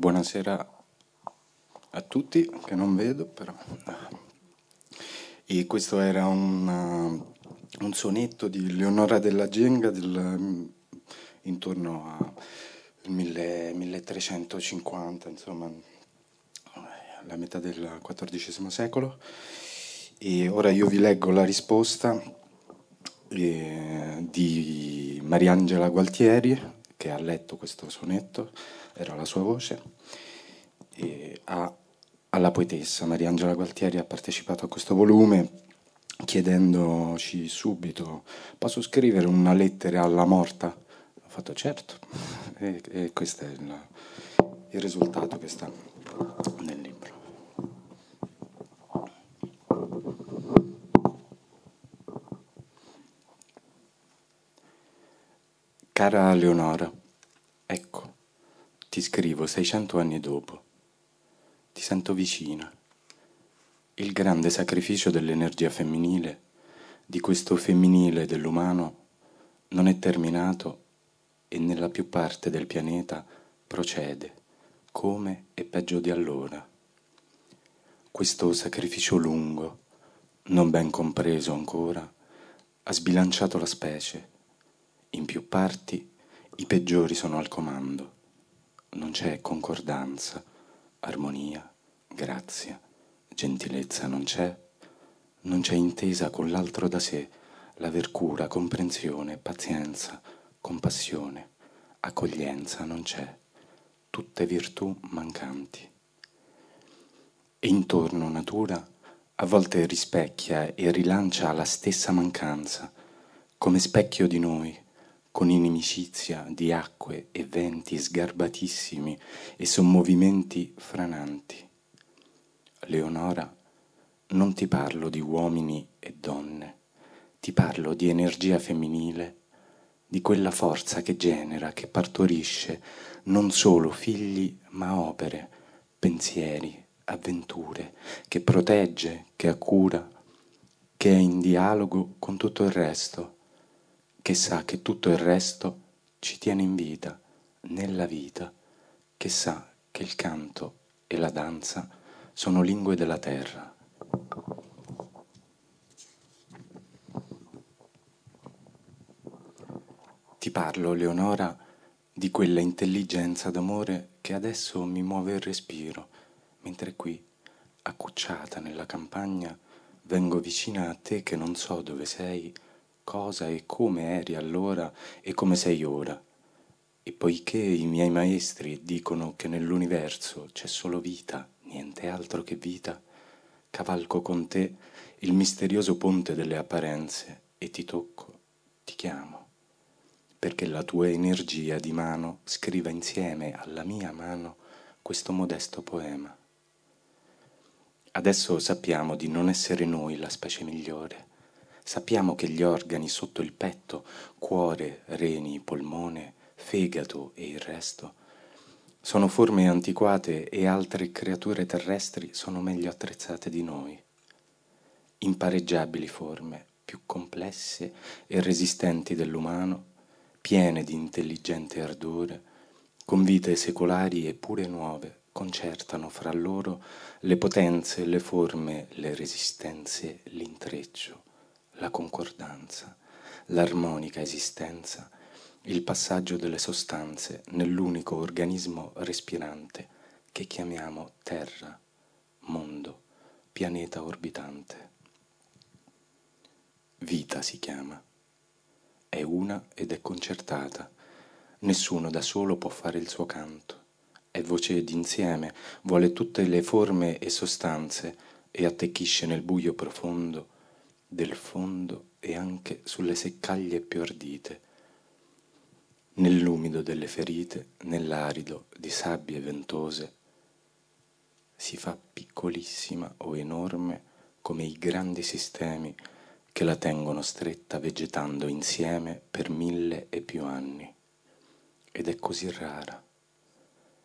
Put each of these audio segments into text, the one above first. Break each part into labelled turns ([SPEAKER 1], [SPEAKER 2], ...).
[SPEAKER 1] Buonasera a tutti, che non vedo però. E questo era un, uh, un sonetto di Leonora della Genga del, intorno al 1350, insomma, alla metà del XIV secolo. E ora io vi leggo la risposta eh, di Mariangela Gualtieri, che ha letto questo sonetto, era la sua voce, a, alla poetessa Mariangela Gualtieri ha partecipato a questo volume chiedendoci subito posso scrivere una lettera alla morta? Ho fatto certo e, e questo è il, il risultato che sta nel libro. Cara Leonora, ecco, ti scrivo 600 anni dopo. Ti sento vicina. Il grande sacrificio dell'energia femminile, di questo femminile dell'umano, non è terminato e nella più parte del pianeta procede, come e peggio di allora. Questo sacrificio lungo, non ben compreso ancora, ha sbilanciato la specie in più parti i peggiori sono al comando. Non c'è concordanza, armonia, grazia, gentilezza non c'è. Non c'è intesa con l'altro da sé, l'aver cura, comprensione, pazienza, compassione, accoglienza non c'è. Tutte virtù mancanti. E intorno natura a volte rispecchia e rilancia la stessa mancanza, come specchio di noi, con inimicizia di acque e venti sgarbatissimi e sommovimenti frananti. Leonora, non ti parlo di uomini e donne, ti parlo di energia femminile, di quella forza che genera, che partorisce non solo figli, ma opere, pensieri, avventure, che protegge, che accura, che è in dialogo con tutto il resto che sa che tutto il resto ci tiene in vita, nella vita, che sa che il canto e la danza sono lingue della terra. Ti parlo, Leonora, di quella intelligenza d'amore che adesso mi muove il respiro, mentre qui, accucciata nella campagna, vengo vicina a te che non so dove sei, cosa e come eri allora e come sei ora. E poiché i miei maestri dicono che nell'universo c'è solo vita, niente altro che vita, cavalco con te il misterioso ponte delle apparenze e ti tocco, ti chiamo, perché la tua energia di mano scriva insieme alla mia mano questo modesto poema. Adesso sappiamo di non essere noi la specie migliore, Sappiamo che gli organi sotto il petto, cuore, reni, polmone, fegato e il resto, sono forme antiquate e altre creature terrestri sono meglio attrezzate di noi. Impareggiabili forme, più complesse e resistenti dell'umano, piene di intelligente ardore, con vite secolari e pure nuove, concertano fra loro le potenze, le forme, le resistenze, l'intreccio la concordanza, l'armonica esistenza, il passaggio delle sostanze nell'unico organismo respirante che chiamiamo Terra, mondo, pianeta orbitante. Vita si chiama. È una ed è concertata. Nessuno da solo può fare il suo canto. È voce d'insieme, vuole tutte le forme e sostanze e attecchisce nel buio profondo del fondo e anche sulle seccaglie più ardite, nell'umido delle ferite, nell'arido di sabbie ventose, si fa piccolissima o enorme come i grandi sistemi che la tengono stretta vegetando insieme per mille e più anni. Ed è così rara.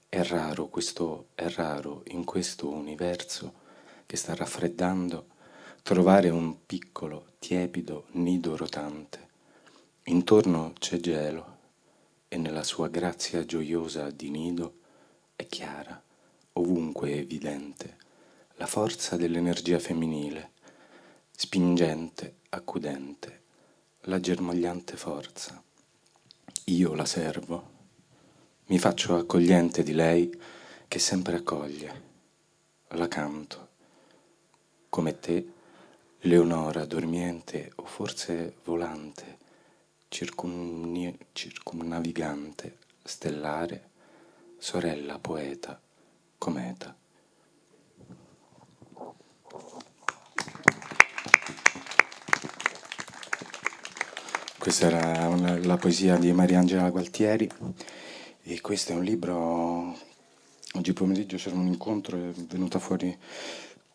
[SPEAKER 1] È raro questo, è raro in questo universo che sta raffreddando trovare un piccolo, tiepido nido rotante. Intorno c'è gelo e nella sua grazia gioiosa di nido è chiara, ovunque evidente, la forza dell'energia femminile, spingente, accudente, la germogliante forza. Io la servo, mi faccio accogliente di lei che sempre accoglie, la canto, come te, Leonora dormiente o forse volante, circumnavigante, stellare, sorella poeta, cometa. Questa era una, la poesia di Mariangela Gualtieri e questo è un libro, oggi pomeriggio c'era un incontro e è venuta fuori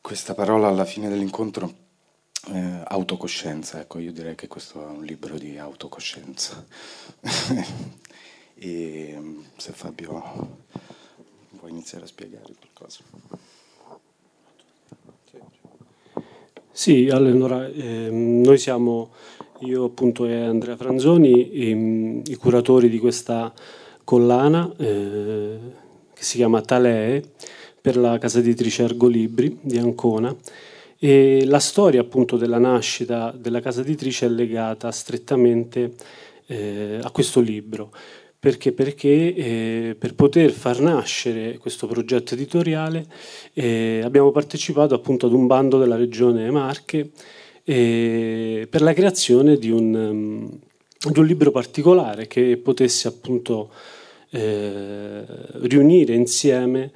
[SPEAKER 1] questa parola alla fine dell'incontro, eh, autocoscienza, ecco io direi che questo è un libro di autocoscienza. e se Fabio vuoi iniziare a spiegare qualcosa.
[SPEAKER 2] Sì, allora eh, noi siamo io appunto e Andrea Franzoni, i, i curatori di questa collana eh, che si chiama Talee per la casa editrice Argolibri di Ancona e la storia appunto della nascita della casa editrice è legata strettamente eh, a questo libro. Perché? Perché eh, per poter far nascere questo progetto editoriale eh, abbiamo partecipato appunto ad un bando della regione Marche eh, per la creazione di un, um, di un, libro particolare che potesse appunto eh, riunire insieme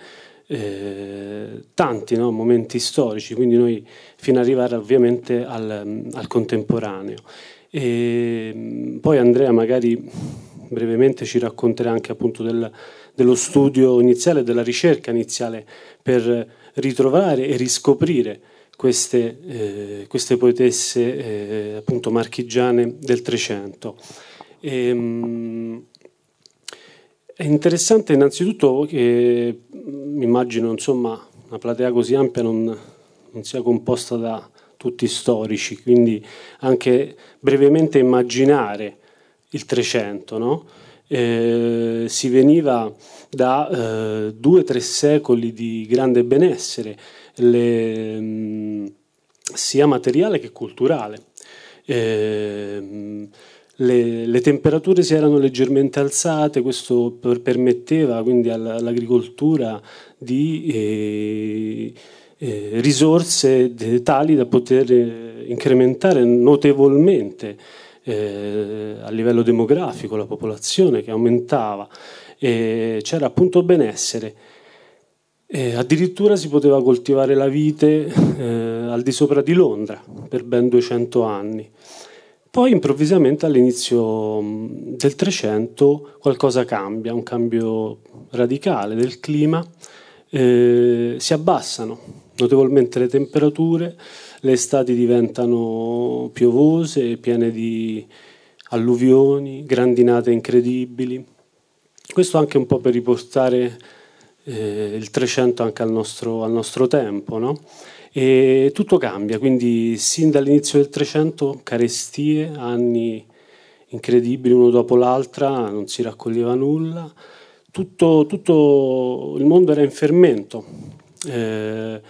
[SPEAKER 2] eh, tanti no, momenti storici, quindi noi fino ad arrivare ovviamente al, al contemporaneo. E mm, poi Andrea magari brevemente ci racconterà anche appunto del, dello studio iniziale, della ricerca iniziale per ritrovare e riscoprire queste, eh, queste poetesse eh, appunto marchigiane del Trecento. E, mh, è interessante innanzitutto che mi immagino insomma una platea così ampia non, non sia composta da tutti storici, quindi anche brevemente immaginare il Trecento, no? eh, si veniva da eh, due o tre secoli di grande benessere, le, mh, sia materiale che culturale. Eh, le, le, temperature si erano leggermente alzate, questo per, permetteva quindi all'agricoltura di eh, eh, risorse tali da poter eh, incrementare notevolmente eh, a livello demografico la popolazione che aumentava, c'era appunto benessere e addirittura si poteva coltivare la vite eh, al di sopra di Londra per ben 200 anni. Poi improvvisamente all'inizio mm, del Trecento qualcosa cambia, un cambio radicale del clima, eh, si abbassano notevolmente le temperature, le estati diventano piovose, piene di alluvioni, grandinate incredibili. Questo anche un po' per riportare eh, il 300 anche al nostro, al nostro tempo. No? E tutto cambia, quindi sin dall'inizio del 300 carestie, anni incredibili uno dopo l'altra, non si raccoglieva nulla, tutto, tutto il mondo era in fermento. Eh,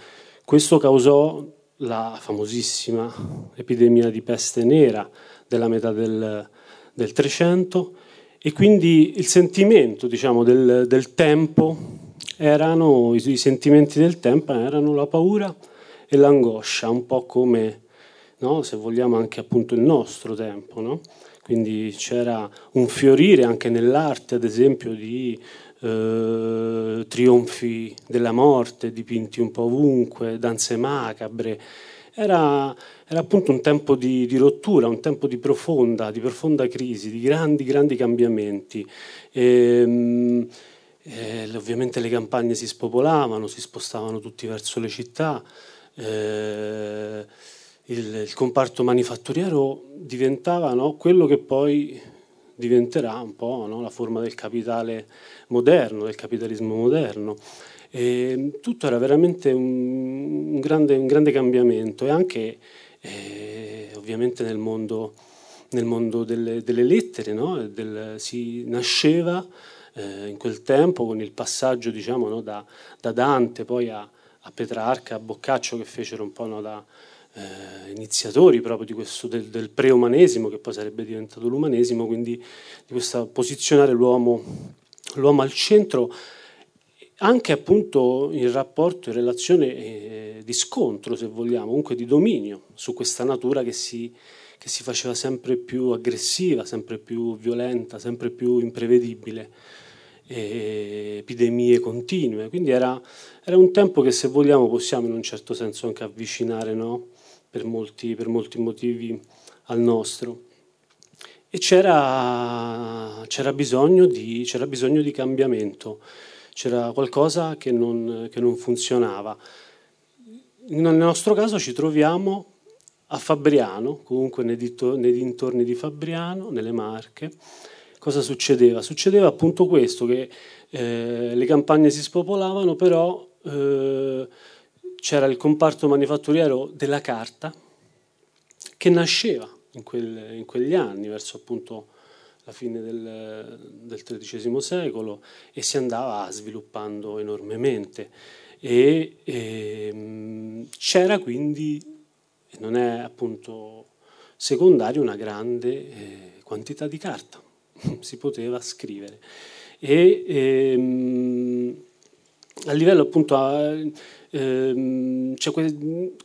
[SPEAKER 2] questo causò la famosissima epidemia di peste nera della metà del, del 300 e quindi il sentimento diciamo, del, del tempo erano, i, sentimenti del tempo erano la paura e l'angoscia, un po' come, no, se vogliamo, anche appunto il nostro tempo. No? Quindi c'era un fiorire anche nell'arte, ad esempio, di eh, trionfi della morte, dipinti un po' ovunque, danze macabre. Era, era appunto un tempo di, di, rottura, un tempo di profonda, di profonda crisi, di grandi, grandi cambiamenti. E, ehm, eh, ovviamente le campagne si spopolavano, si spostavano tutti verso le città, eh, il, il, comparto manifatturiero diventava no, quello che poi diventerà un po' no, la forma del capitale moderno, del capitalismo moderno. E tutto era veramente un, un, grande, un grande, cambiamento e anche eh, ovviamente nel mondo, nel mondo delle, delle lettere no? del, si nasceva eh, in quel tempo, con il passaggio diciamo, da, da, Dante poi a, a, Petrarca, a Boccaccio che fecero un po' no, da eh, iniziatori proprio questo, del, del pre-umanesimo che poi sarebbe diventato l'umanesimo, quindi di questa posizionare l'uomo, l'uomo al centro anche appunto in rapporto, in relazione eh, di scontro, se vogliamo, comunque di dominio su questa natura che si, che si faceva sempre più aggressiva, sempre più violenta, sempre più imprevedibile, epidemie continue. Quindi era, era, un tempo che se vogliamo possiamo in un certo senso anche avvicinare, no? per, molti, per molti motivi, al nostro. E c'era, c'era, bisogno, di, c'era bisogno di cambiamento c'era qualcosa che non, che non funzionava. Nel nostro caso ci troviamo a Fabriano, comunque nei, dintorni di Fabriano, nelle Marche. Cosa succedeva? Succedeva appunto questo, che eh, le campagne si spopolavano, però eh, c'era il comparto manifatturiero della carta che nasceva in, quel, in quegli anni, verso appunto la fine del, del XIII secolo e si andava sviluppando enormemente. E, e ehm, c'era quindi, non è appunto secondario, una grande eh, quantità di carta, si poteva scrivere. E, ehm, a livello appunto, eh, cioè,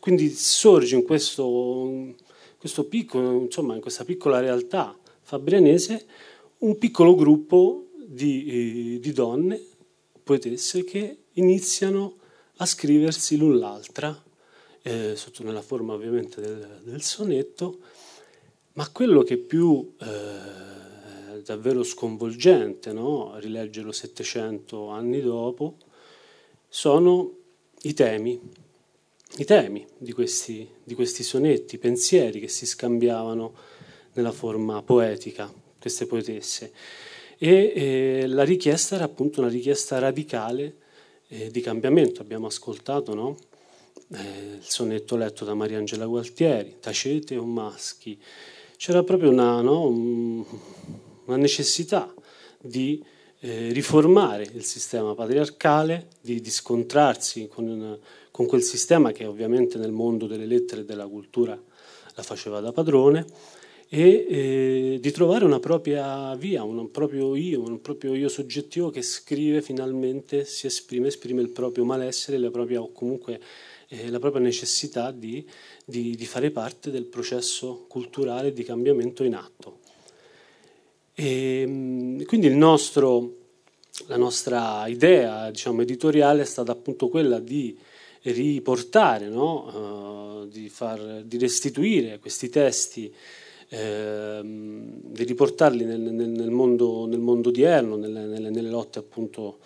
[SPEAKER 2] quindi sorge in questo, questo piccolo, insomma, in questa piccola realtà fabrianese un piccolo gruppo di, eh, di donne, poetesse, che iniziano a scriversi l'un l'altra, eh, sotto nella forma ovviamente del, del, sonetto, ma quello che più eh, davvero sconvolgente, no? rileggerlo 700 anni dopo, sono i temi, i temi di questi, di questi sonetti, pensieri che si scambiavano nella forma poetica, queste poetesse. E eh, la richiesta era appunto una richiesta radicale eh, di cambiamento. Abbiamo ascoltato no? eh, il sonetto letto da Mariangela Gualtieri, Tacete o Maschi. C'era proprio una, no? Una necessità di eh, riformare il sistema patriarcale, di, di scontrarsi con, una, con quel sistema che ovviamente nel mondo delle lettere e della cultura la faceva da padrone e eh, di trovare una propria via, un proprio io, un proprio io soggettivo che scrive finalmente, si esprime, esprime il proprio malessere, la propria, o comunque eh, la propria necessità di, di, di, fare parte del processo culturale di cambiamento in atto. E, ehm, quindi nostro, la nostra idea diciamo, editoriale è stata appunto quella di riportare, no? uh, di, far, di restituire questi testi ehm, di riportarli nel, nel, nel, mondo, nel mondo odierno, nelle, nelle, nelle lotte appunto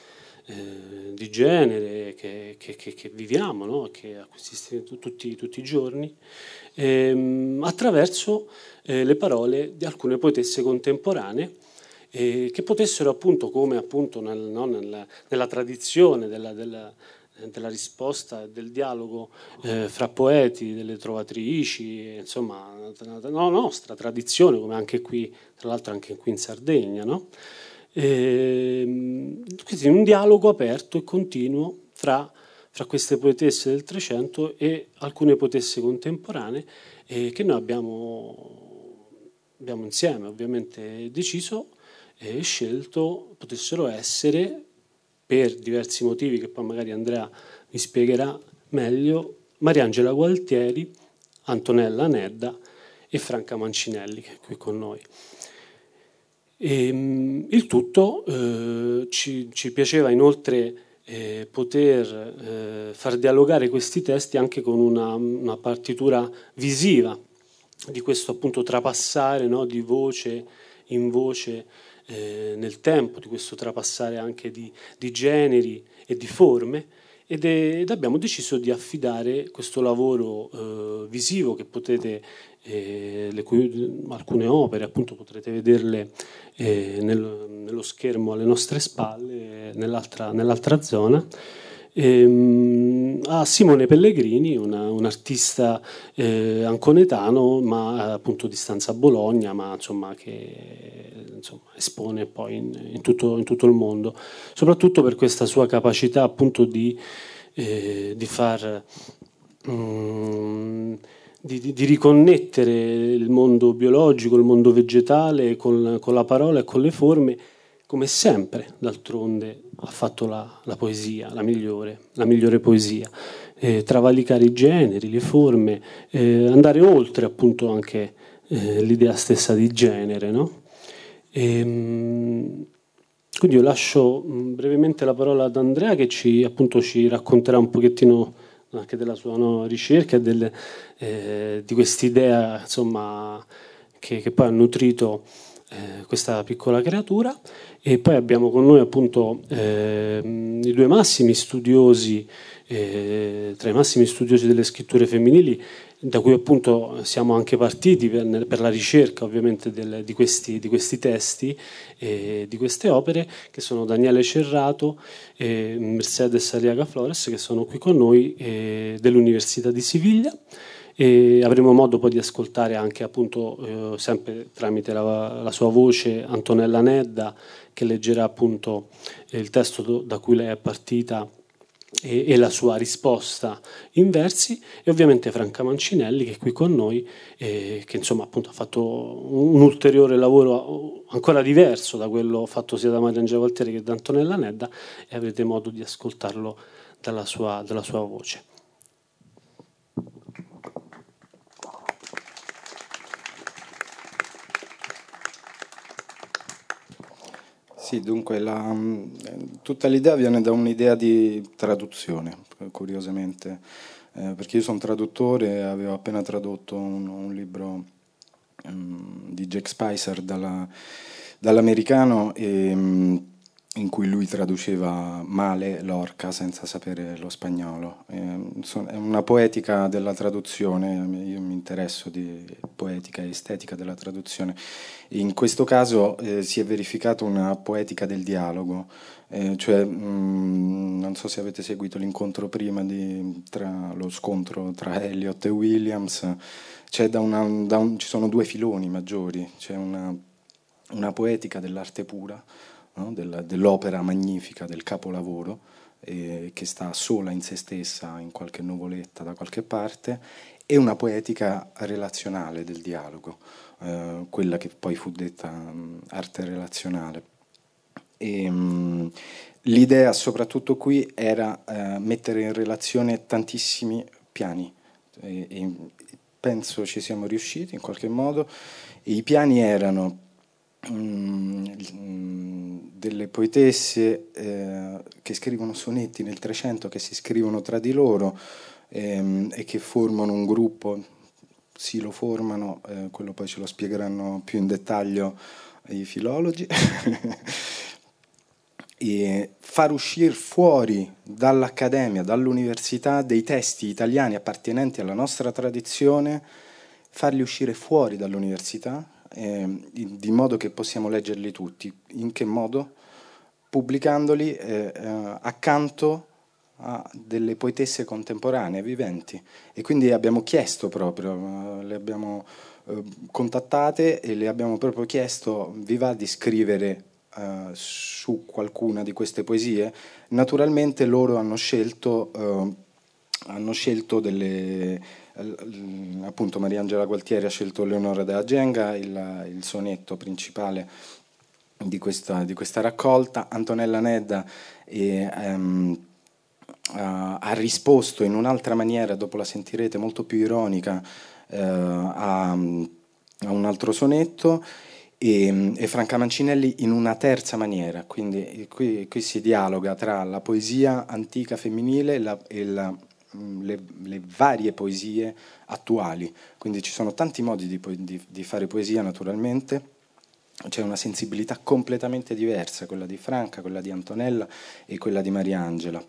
[SPEAKER 2] eh, di genere che, che, che, che viviamo, no? che assistiamo tutti, tutti, i giorni, ehm, attraverso eh, le parole di alcune poetesse contemporanee eh, che potessero appunto, come appunto nel, no, nella, nella, tradizione della, della della risposta, del dialogo eh, fra poeti, delle trovatrici, insomma, la nostra tradizione, come anche qui, tra l'altro anche qui in Sardegna, no? e, ehm, quindi un dialogo aperto e continuo fra, fra, queste poetesse del Trecento e alcune poetesse contemporanee eh, che noi abbiamo, abbiamo insieme ovviamente deciso e scelto potessero essere per diversi motivi che poi magari Andrea mi spiegherà meglio, Mariangela Gualtieri, Antonella Nedda e Franca Mancinelli che è qui con noi. E, ehm, il tutto eh, ci, ci, piaceva inoltre eh, poter eh, far dialogare questi testi anche con una, una partitura visiva di questo appunto trapassare no, di voce in voce eh, nel tempo, di questo trapassare anche di, di generi e di forme ed, è, ed, abbiamo deciso di affidare questo lavoro eh, visivo che potete, eh, cui, alcune opere appunto potrete vederle eh, nel, nello schermo alle nostre spalle, nell'altra, nell'altra zona, ehm, a Simone Pellegrini, una, un artista eh, anconetano, ma appunto di stanza a Bologna, ma insomma che insomma, espone poi in, in, tutto, in, tutto, il mondo, soprattutto per questa sua capacità appunto di, eh, di far... Um, di, di, di, riconnettere il mondo biologico, il mondo vegetale con, con, la parola e con le forme, come sempre, d'altronde ha fatto la, la poesia, la migliore, la migliore poesia. Eh, travalicare i generi, le forme, eh, andare oltre appunto anche eh, l'idea stessa di genere. No? E, ehm, quindi io lascio mm, brevemente la parola ad Andrea che ci, appunto, ci racconterà un pochettino anche della sua no, ricerca e eh, di quest'idea insomma, che, che, poi ha nutrito eh, questa piccola creatura e poi abbiamo con noi appunto eh, i due massimi studiosi eh, tra i massimi studiosi delle scritture femminili da cui appunto siamo anche partiti per, per la ricerca ovviamente del, di, questi, di, questi, testi e di queste opere, che sono Daniele Cerrato e Mercedes Aliaga Flores, che sono qui con noi eh, dell'Università di Siviglia. E avremo modo poi di ascoltare anche appunto eh, sempre tramite la, la, sua voce Antonella Nedda che leggerà appunto il testo da cui lei è partita e, e, la sua risposta in versi e ovviamente Franca Mancinelli che è qui con noi e che insomma appunto ha fatto un ulteriore lavoro ancora diverso da quello fatto sia da Maria Angela Valtieri che da Antonella Nedda e avrete modo di ascoltarlo dalla sua, dalla sua voce.
[SPEAKER 1] Sì, dunque la, tutta l'idea viene da un'idea di traduzione, curiosamente, eh, perché io sono traduttore e avevo appena tradotto un, un libro um, di Jack Spicer dalla, dall'americano e um, in cui lui traduceva male Lorca senza sapere lo spagnolo. È una poetica della traduzione, io mi interesso di poetica e estetica della traduzione. In questo caso eh, si è verificata una poetica del dialogo, eh, cioè mh, mm, non so se avete seguito l'incontro prima di, tra lo scontro tra Eliot e Williams, da una, da un, ci sono due filoni maggiori, c'è una, una poetica dell'arte pura, no? Del, dell'opera magnifica, del capolavoro, eh, che sta sola in se stessa, in qualche nuvoletta da qualche parte, e una poetica relazionale del dialogo, eh, quella che poi fu detta um, arte relazionale. E, um, l'idea soprattutto qui era uh, mettere in relazione tantissimi piani e, e penso ci siamo riusciti in qualche modo. E I piani erano delle poetesse eh, che scrivono sonetti nel Trecento, che si scrivono tra di loro ehm, e che formano un gruppo, sì lo formano, eh, quello poi ce lo spiegheranno più in dettaglio i filologi, e far uscire fuori dall'accademia, dall'università dei testi italiani appartenenti alla nostra tradizione, farli uscire fuori dall'università eh, di modo che possiamo leggerli tutti. In che modo? Pubblicandoli eh, eh, accanto a delle poetesse contemporanee, viventi. E quindi abbiamo chiesto proprio, eh, le abbiamo eh, contattate e le abbiamo proprio chiesto, vi va di scrivere Uh, su qualcuna di queste poesie, naturalmente loro hanno scelto, uh, hanno scelto delle, appunto Mariangela Gualtieri ha scelto Leonora della Genga, il, il sonetto principale di questa, di questa, raccolta, Antonella Nedda e, um, uh, ha risposto in un'altra maniera, dopo la sentirete molto più ironica, uh, a, a, un altro sonetto. E, e, Franca Mancinelli in una terza maniera, quindi qui, qui si dialoga tra la poesia antica femminile la, e la le, le, varie poesie attuali. Quindi ci sono tanti modi di, di, di fare poesia naturalmente, c'è una sensibilità completamente diversa, quella di Franca, quella di Antonella e quella di Mariangela,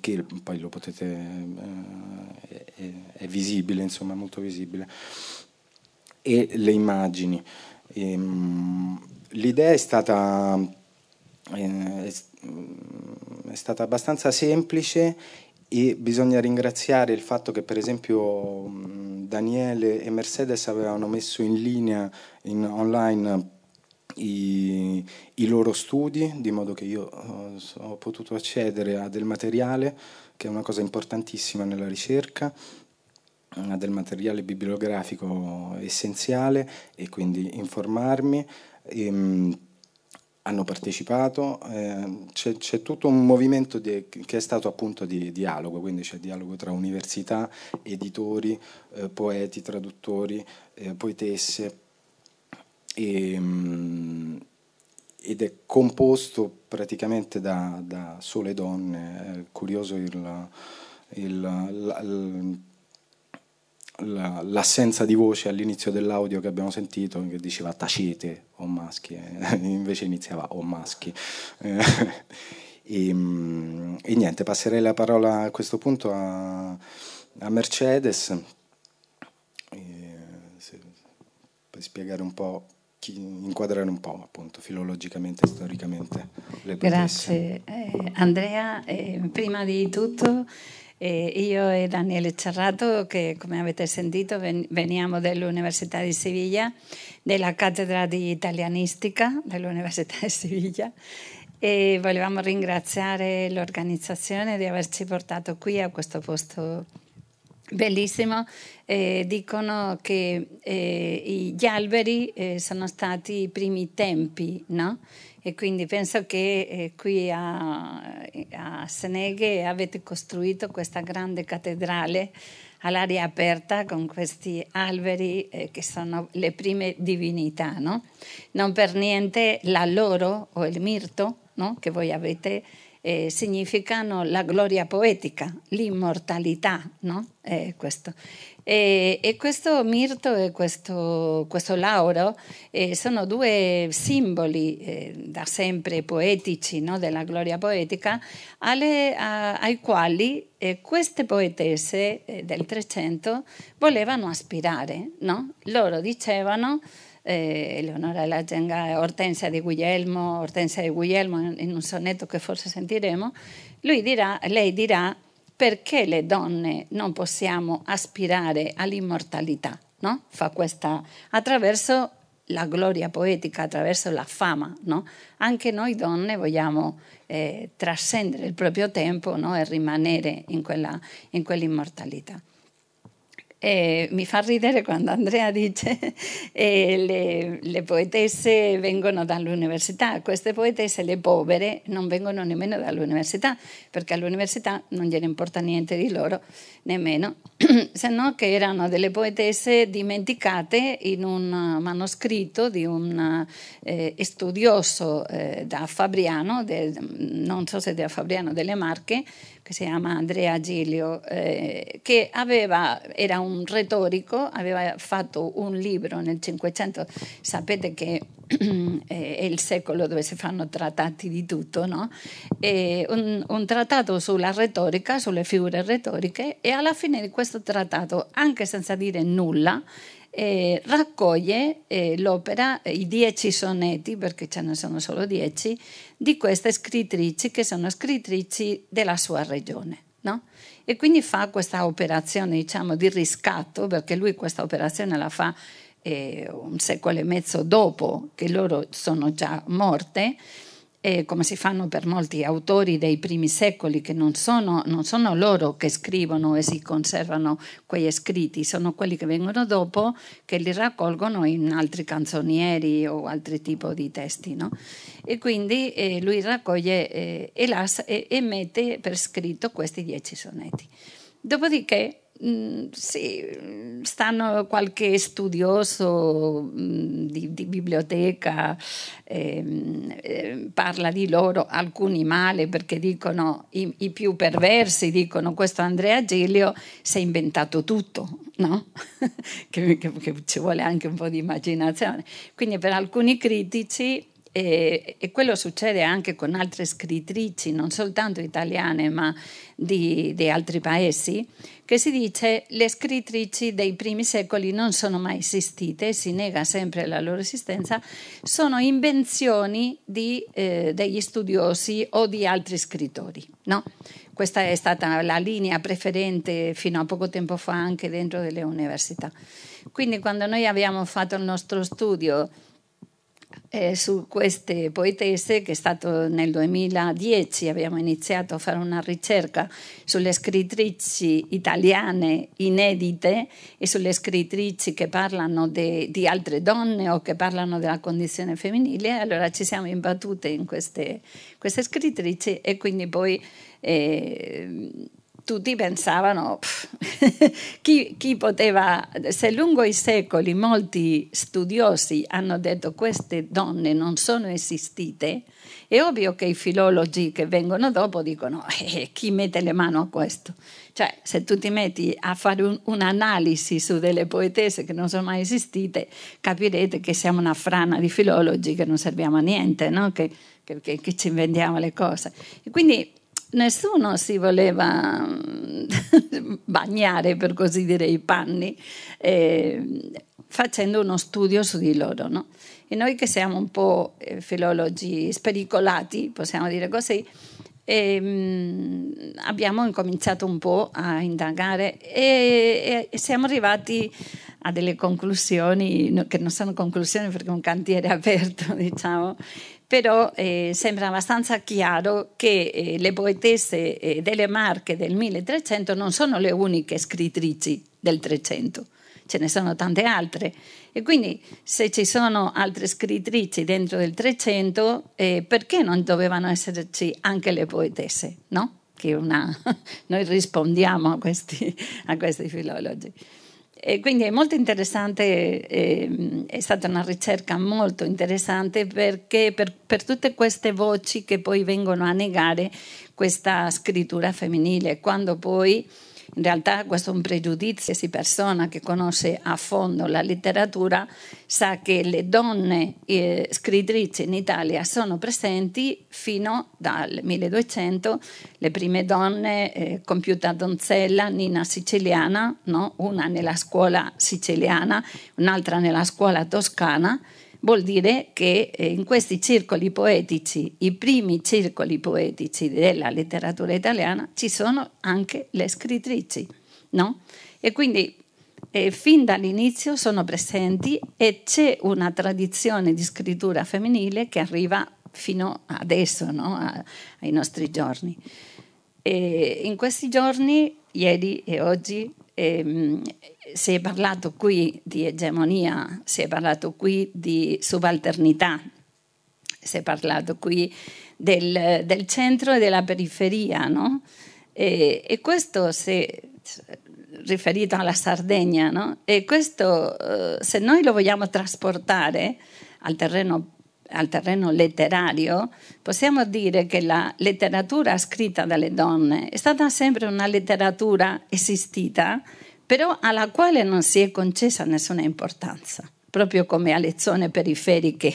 [SPEAKER 1] che poi lo potete, eh, è, è, visibile, insomma, molto visibile. E le immagini. Ehm, l'idea è stata, eh, è, stata abbastanza semplice e bisogna ringraziare il fatto che per esempio Daniele e Mercedes avevano messo in linea in online i, i, loro studi, di modo che io uh, ho potuto accedere a del materiale, che è una cosa importantissima nella ricerca, a del materiale bibliografico essenziale e quindi informarmi. E, um, hanno partecipato, eh, c'è, tutto un movimento di, che è stato appunto di dialogo, quindi c'è dialogo tra università, editori, eh, poeti, traduttori, eh, poetesse, e, um, ed è composto praticamente da, da sole donne, è curioso il, il, il l'assenza di voce all'inizio dell'audio che abbiamo sentito, che diceva tacete o maschi, eh, invece iniziava o maschi. Eh, e, e, niente, passerei la parola a questo punto a, a Mercedes per spiegare un po', inquadrare un po' appunto filologicamente, storicamente le
[SPEAKER 3] Grazie eh, Andrea, eh, prima di tutto e io e Daniele Cerrato, che come avete sentito veniamo dall'Università di Siviglia, della cattedra di italianistica dell'Università di Siviglia e volevamo ringraziare l'organizzazione di averci portato qui a questo posto bellissimo. Eh, dicono che eh, gli alberi eh, sono stati i primi tempi, no? E quindi penso che eh, qui a, a Seneghe avete costruito questa grande cattedrale all'aria aperta con questi alberi eh, che sono le prime divinità. No? Non per niente la loro o il mirto no? che voi avete eh, significano la gloria poetica, l'immortalità. No? Eh, questo. E, e, questo mirto e questo, questo lauro eh, sono due simboli eh, da sempre poetici no? della gloria poetica alle, a, ai quali eh, queste poetesse eh, del Trecento volevano aspirare. No? Loro dicevano eh, Eleonora della Genga, Ortensia di Guglielmo, Ortensia di Guglielmo in un sonetto che forse sentiremo, dirà, lei dirà perché le donne non possiamo aspirare all'immortalità? No? Fa questa attraverso la gloria poetica, attraverso la fama. No? Anche noi donne vogliamo eh, trascendere il proprio tempo no? e rimanere in, quella, in quell'immortalità. E mi fa ridere quando Andrea dice eh, le, le, poetesse vengono dall'università, queste poetesse, le povere, non vengono nemmeno dall'università, perché all'università non gliene importa niente di loro, nemmeno, se no che erano delle poetesse dimenticate in un manoscritto di un eh, studioso eh, da Fabriano, de, non so se da Fabriano delle Marche, che si chiama Andrea Gilio, eh, che aveva, era un retorico, aveva fatto un libro nel Cinquecento, sapete che è il secolo dove si fanno trattati di tutto, no? un, un, trattato sulla retorica, sulle figure retoriche e alla fine di questo trattato, anche senza dire nulla, eh, raccoglie eh, l'opera, i dieci sonetti, perché ce ne sono solo dieci, di queste scrittrici che sono scrittrici della sua regione. No? E quindi fa questa operazione diciamo, di riscatto, perché lui questa operazione la fa eh, un secolo e mezzo dopo che loro sono già morte, eh, come si fanno per molti autori dei primi secoli, che non sono, non sono, loro che scrivono e si conservano quegli scritti, sono quelli che vengono dopo che li raccolgono in altri canzonieri o altri tipi di testi. No? E quindi eh, lui raccoglie eh, e, las, e, e mette per scritto questi dieci sonetti. Dopodiché Mm, sì, stanno qualche studioso mm, di, di, biblioteca, eh, parla di loro, alcuni male perché dicono, i, i, più perversi dicono questo Andrea Giglio si è inventato tutto, no? che, che, che ci vuole anche un po' di immaginazione. Quindi per alcuni critici e, e, quello succede anche con altre scrittrici, non soltanto italiane ma di, di, altri paesi, che si dice le scrittrici dei primi secoli non sono mai esistite, si nega sempre la loro esistenza, sono invenzioni di, eh, degli studiosi o di altri scrittori. No? Questa è stata la linea preferente fino a poco tempo fa anche dentro delle università. Quindi quando noi abbiamo fatto il nostro studio eh, su queste poetesse, che è stato nel 2010, abbiamo iniziato a fare una ricerca sulle scrittrici italiane inedite e sulle scrittrici che parlano de, di altre donne o che parlano della condizione femminile, allora ci siamo imbattute in queste, queste scrittrici e quindi poi... Eh, tutti pensavano chi, chi, poteva, se lungo i secoli molti studiosi hanno detto queste donne non sono esistite, è ovvio che i filologi che vengono dopo dicono eh, chi mette le mani a questo? Cioè, se tu ti metti a fare un, un'analisi su delle poetesse che non sono mai esistite, capirete che siamo una frana di filologi che non serviamo a niente, no? che, che, che, ci inventiamo le cose. E quindi nessuno si voleva mm, bagnare, per così dire, i panni eh, facendo uno studio su di loro. No? E noi che siamo un po' eh, filologi spericolati, possiamo dire così, eh, abbiamo incominciato un po' a indagare e, e siamo arrivati a delle conclusioni, che non sono conclusioni perché è un cantiere aperto, diciamo, però eh, sembra abbastanza chiaro che eh, le poetesse eh, delle Marche del 1300 non sono le uniche scrittrici del 300, ce ne sono tante altre. E quindi se ci sono altre scrittrici dentro del 300, eh, perché non dovevano esserci anche le poetesse? No? Una... noi rispondiamo a questi, a questi filologi. E quindi è molto interessante, eh, è stata una ricerca molto interessante perché per, per, tutte queste voci che poi vengono a negare questa scrittura femminile, quando poi in realtà questo è un pregiudizio, si persona che conosce a fondo la letteratura sa che le donne eh, scrittrici in Italia sono presenti fino dal 1200, le prime donne, eh, compiuta donzella, Nina siciliana, no? una nella scuola siciliana, un'altra nella scuola toscana, vuol dire che eh, in questi circoli poetici, i primi circoli poetici della letteratura italiana, ci sono anche le scrittrici, no? E quindi eh, fin dall'inizio sono presenti e c'è una tradizione di scrittura femminile che arriva fino adesso, no? A, ai nostri giorni. E in questi giorni, ieri e oggi, ehm, si è parlato qui di egemonia, si è parlato qui di subalternità, si è parlato qui del, del centro e della periferia, no? E, e questo se riferito alla Sardegna, no? E questo eh, se noi lo vogliamo trasportare al terreno al terreno letterario, possiamo dire che la letteratura scritta dalle donne è stata sempre una letteratura esistita, però alla quale non si è concessa nessuna importanza proprio come alle zone periferiche,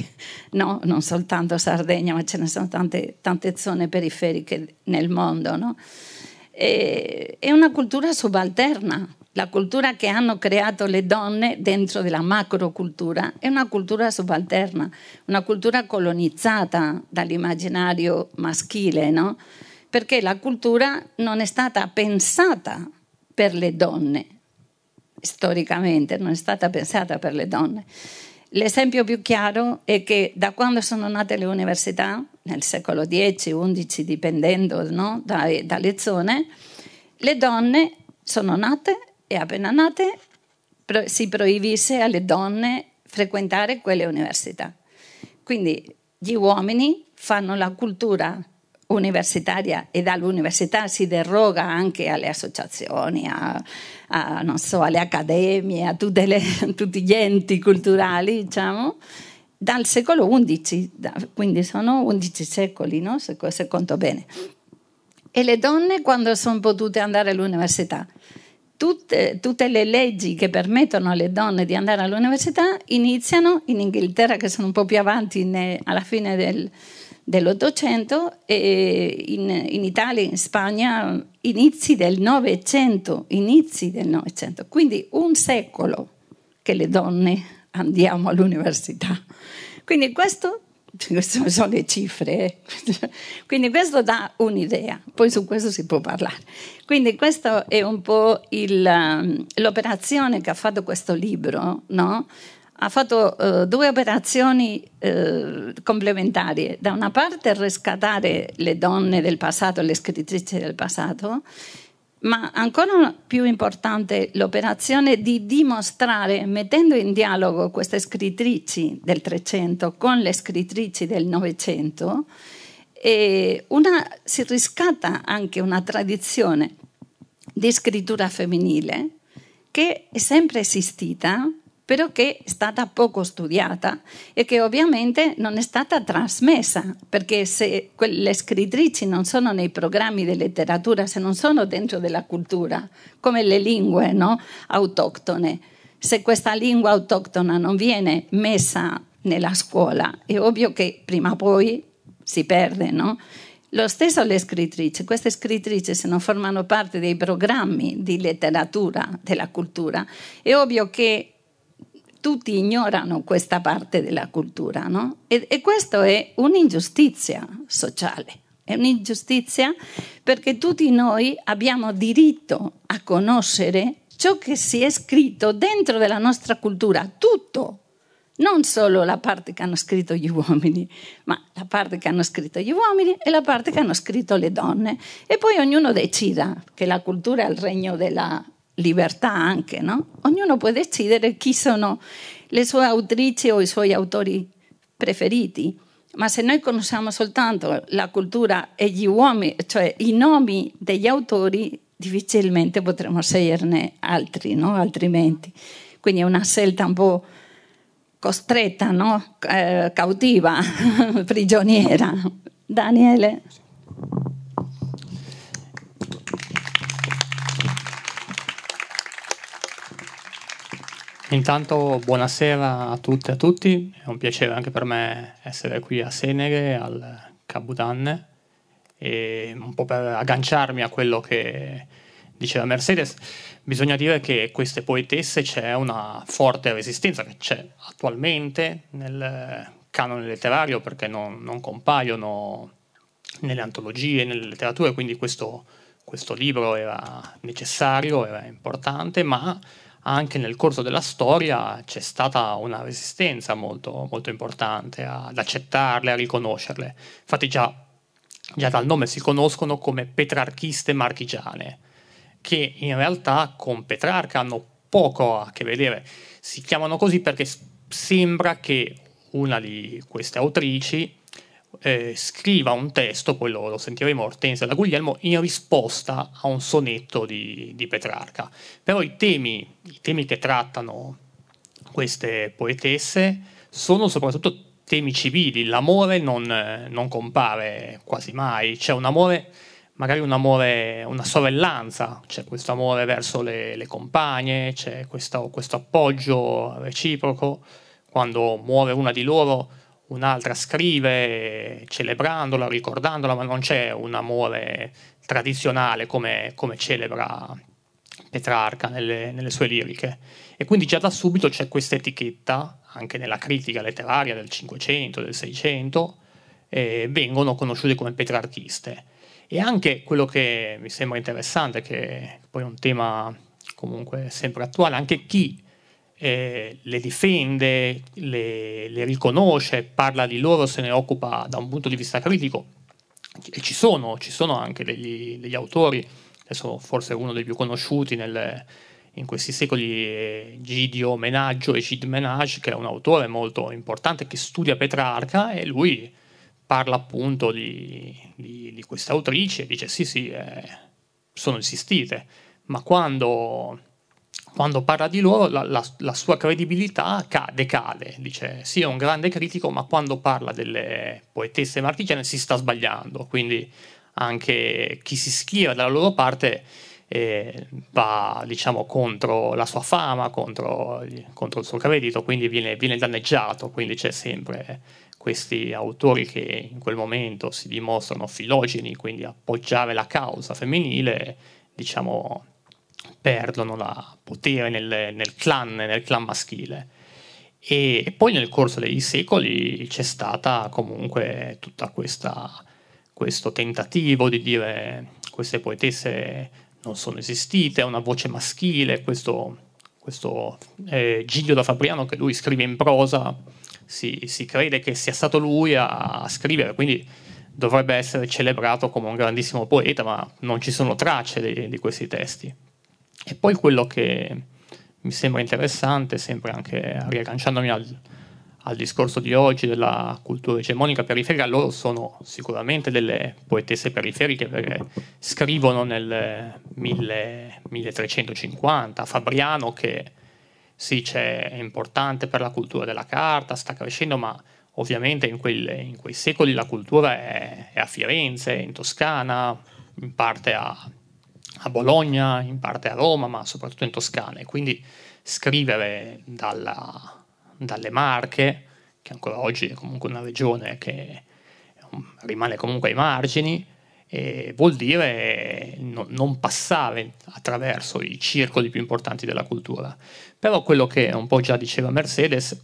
[SPEAKER 3] no? non soltanto Sardegna, ma ce ne sono tante, tante zone periferiche nel mondo. No? è una cultura subalterna, la cultura che hanno creato le donne dentro della macrocultura è una cultura subalterna, una cultura colonizzata dall'immaginario maschile, no? perché la cultura non è stata pensata per le donne, storicamente non è stata pensata per le donne. L'esempio più chiaro è che da quando sono nate le università, nel secolo X-XI, dipendendo no, dalle, dalle zone, le donne sono nate e appena nate si proibisse alle donne frequentare quelle università. Quindi gli uomini fanno la cultura universitaria e dall'università si deroga anche alle associazioni, a, a, so, alle accademie, a le, tutti gli enti culturali, diciamo, dal secolo XI, quindi sono 11 secoli, no? se, se conto bene. E le donne quando sono potute andare all'università? tutte, tutte, le leggi che permettono alle donne di andare all'università iniziano in Inghilterra, che sono un po' più avanti ne, alla fine del, dell'Ottocento, e in, in, Italia, in Spagna, inizi del Novecento, inizi del Novecento. Quindi un secolo che le donne andiamo all'università. Quindi questo queste sono le cifre, eh. quindi questo dà un'idea, poi su questo si può parlare. Quindi questa è un po' il, l'operazione che ha fatto questo libro, no? Ha fatto uh, due operazioni uh, complementari. Da una parte riscattare le donne del passato, le scrittrici del passato, ma ancora più importante l'operazione di dimostrare, mettendo in dialogo queste scrittrici del Trecento con le scrittrici del Novecento, una, si riscatta anche una tradizione di scrittura femminile che è sempre esistita, però che è stata poco studiata e che ovviamente non è stata trasmessa, perché se le scrittrici non sono nei programmi di letteratura, se non sono dentro della cultura, come le lingue no? autoctone, se questa lingua autoctona non viene messa nella scuola, è ovvio che prima o poi si perde, no? Lo stesso le scrittrici, queste scrittrici se non formano parte dei programmi di letteratura, della cultura, è ovvio che tutti ignorano questa parte della cultura, no? E, e questa è un'ingiustizia sociale. È un'ingiustizia perché tutti noi abbiamo diritto a conoscere ciò che si è scritto dentro della nostra cultura, tutto, non solo la parte che hanno scritto gli uomini, ma la parte che hanno scritto gli uomini e la parte che hanno scritto le donne. E poi ognuno decida che la cultura è il regno della libertà anche, no? Ognuno può decidere chi sono le sue autrici o i suoi autori preferiti. Ma se noi conosciamo soltanto la cultura e gli uomini, cioè i nomi degli autori, difficilmente potremo sceglierne altri, no? altrimenti. Quindi è una scelta un po' costretta, no? eh, cautiva, prigioniera. Daniele.
[SPEAKER 4] Intanto buonasera a tutte e a tutti, è un piacere anche per me essere qui a Senere, al Cabutanne, e un po' per agganciarmi a quello che diceva Mercedes, bisogna dire che queste poetesse c'è una forte resistenza che c'è attualmente nel canone letterario perché non, non compaiono nelle antologie, nelle letterature, quindi questo, questo libro era necessario, era importante, ma anche nel corso della storia c'è stata una resistenza molto, molto importante ad accettarle, a riconoscerle. Infatti già, già dal nome si conoscono come petrarchiste marchigiane, che in realtà con Petrarca hanno poco a che vedere. Si chiamano così perché sembra che una di queste autrici eh, scriva un testo, poi lo, lo sentiremo Ortensia da Guglielmo, in risposta a un sonetto di, di Petrarca. Però i temi, i temi che trattano queste poetesse sono soprattutto temi civili, l'amore non, non, compare quasi mai, c'è un amore, magari un amore, una sorellanza, c'è questo amore verso le, le compagne, c'è questo, questo, appoggio reciproco, quando muore una di loro un'altra scrive celebrandola, ricordandola, ma non c'è un amore tradizionale come, come celebra Petrarca nelle, nelle, sue liriche. E quindi già da subito c'è questa etichetta, anche nella critica letteraria del Cinquecento, del Seicento, eh, vengono conosciute come petrarchiste. E anche quello che mi sembra interessante, che poi è un tema comunque sempre attuale, anche chi eh, le difende, le, le, riconosce, parla di loro, se ne occupa da un punto di vista critico. E ci sono, ci sono anche degli, degli autori, adesso forse uno dei più conosciuti nel, in questi secoli è Gidio Menaggio e Gide Menage, che è un autore molto importante che studia Petrarca e lui parla appunto di, di, di queste autrici e dice sì sì, eh, sono esistite, ma quando quando parla di loro la, la, la, sua credibilità cade, cade, dice sì è un grande critico ma quando parla delle poetesse marchigiane si sta sbagliando, quindi anche chi si schiera dalla loro parte eh, va diciamo, contro la sua fama, contro, contro il suo credito, quindi viene, viene, danneggiato, quindi c'è sempre questi autori che in quel momento si dimostrano filogeni, quindi appoggiare la causa femminile, diciamo, perdono la potere nel, nel, clan, nel clan maschile. E, poi nel corso dei secoli c'è stata comunque questa questo tentativo di dire queste poetesse non sono esistite, è una voce maschile, questo, questo eh, Giglio da Fabriano che lui scrive in prosa, si, si, crede che sia stato lui a, a scrivere, quindi dovrebbe essere celebrato come un grandissimo poeta, ma non ci sono tracce di, di questi testi. E poi quello che mi sembra interessante, sempre anche riagganciandomi al, al discorso di oggi della cultura egemonica periferica, loro sono sicuramente delle poetesse periferiche perché scrivono nel 1350, Fabriano che sì, è importante per la cultura della carta, sta crescendo, ma ovviamente in, quel, in quei secoli la cultura è, è, a Firenze, in Toscana, in parte a, a Bologna, in parte a Roma, ma soprattutto in Toscana. E quindi scrivere dalla, dalle Marche, che ancora oggi è comunque una regione che rimane comunque ai margini, vuol dire no, non passare attraverso i circoli più importanti della cultura. Però quello che un po' già diceva Mercedes,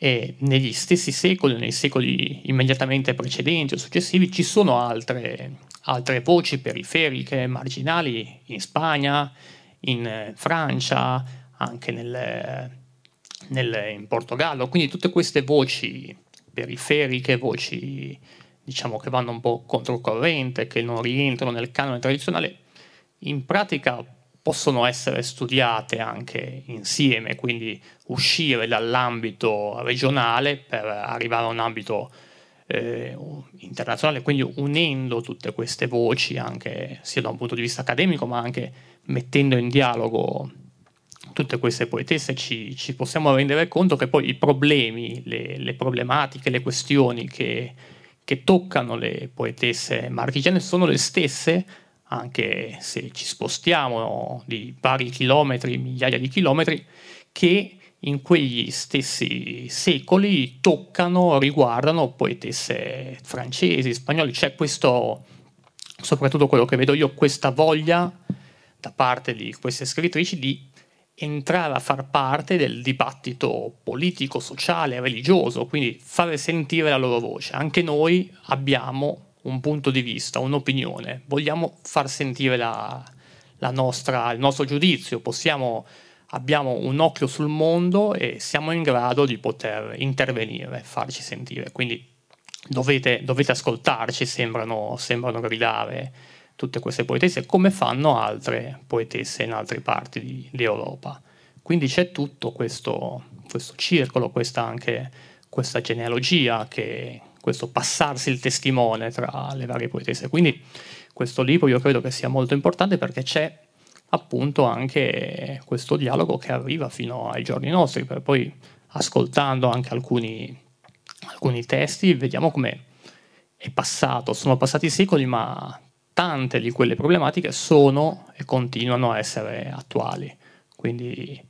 [SPEAKER 4] è negli stessi secoli, nei secoli immediatamente precedenti o successivi, ci sono altre, altre voci periferiche, marginali in Spagna, in Francia, anche nel, nel, in Portogallo, quindi tutte queste voci periferiche, voci diciamo che vanno un po' controcorrente, che non rientrano nel canone tradizionale, in pratica possono essere studiate anche insieme, quindi uscire dall'ambito regionale per arrivare a un ambito eh, internazionale, quindi unendo tutte queste voci, anche sia da un punto di vista accademico, ma anche mettendo in dialogo tutte queste poetesse ci, ci, possiamo rendere conto che poi i problemi, le, le problematiche, le questioni che, che, toccano le poetesse marchigiane sono le stesse, anche se ci spostiamo di vari chilometri, migliaia di chilometri, che in quegli stessi secoli toccano, riguardano poetesse francesi, spagnoli. C'è questo, soprattutto quello che vedo io, questa voglia da parte di queste scrittrici di entrare a far parte del dibattito politico, sociale, religioso, quindi fare sentire la loro voce. Anche noi abbiamo un punto di vista, un'opinione, vogliamo far sentire la, la nostra, il nostro giudizio, possiamo, abbiamo un occhio sul mondo e siamo in grado di poter intervenire, farci sentire. Quindi dovete, dovete ascoltarci, sembrano, sembrano gridare tutte queste poetesse, come fanno altre poetesse in altre parti di, di. Quindi c'è tutto questo, questo circolo, questa anche questa genealogia, che, questo passarsi il testimone tra le varie poetesse. Quindi questo libro io credo che sia molto importante perché c'è appunto anche questo dialogo che arriva fino ai giorni nostri, per poi ascoltando anche alcuni, alcuni testi vediamo come è passato, sono passati secoli ma tante di quelle problematiche sono e continuano a essere attuali. Quindi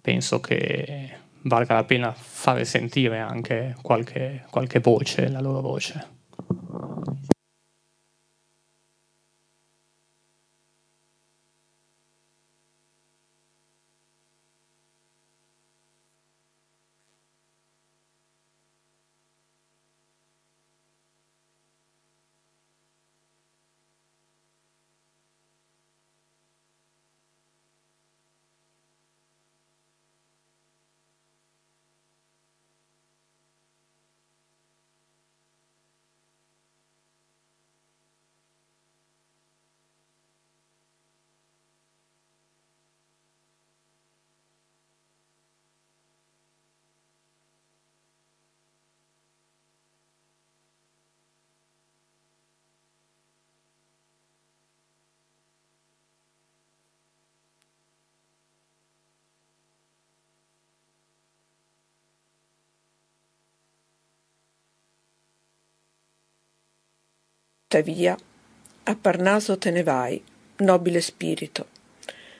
[SPEAKER 4] penso che valga la pena fare sentire anche qualche, qualche voce, la loro voce.
[SPEAKER 5] Tuttavia a Parnaso te ne vai nobile spirito.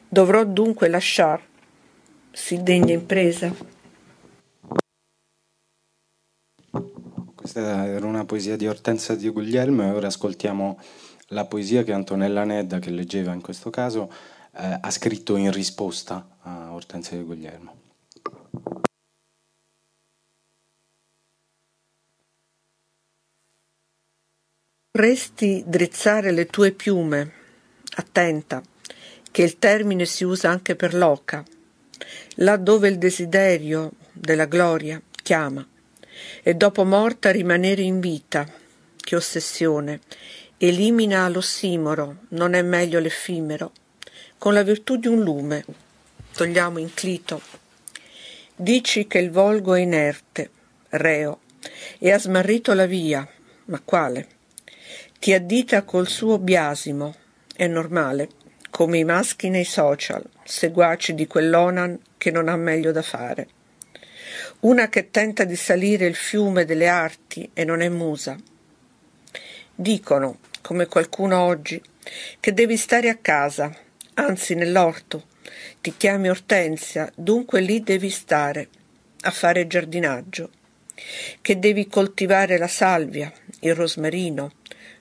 [SPEAKER 5] Dovrò dunque lasciar, si degna impresa.
[SPEAKER 1] Questa era una poesia di Ortensia di Guglielmo e ora ascoltiamo la poesia che Antonella Nedda, che leggeva in questo caso, eh, ha scritto in risposta a Ortensia di Guglielmo.
[SPEAKER 5] Vorresti drizzare le tue piume, attenta, che il termine si usa anche per l'oca, là dove il desiderio della gloria chiama, e dopo morta rimanere in vita, che ossessione, elimina l'ossimoro, non è meglio l'effimero, con la virtù di un lume, togliamo inclito. Dici che il volgo è inerte, reo, e ha smarrito la via, ma quale? Ti addita col suo biasimo, è normale, come i maschi nei social, seguaci di quell'onan che non ha meglio da fare. Una che tenta di salire il fiume delle arti e non è musa. Dicono, come qualcuno oggi, che devi stare a casa, anzi nell'orto. Ti chiami Ortensia, dunque lì devi stare, a fare giardinaggio. Che devi coltivare la salvia, il rosmarino,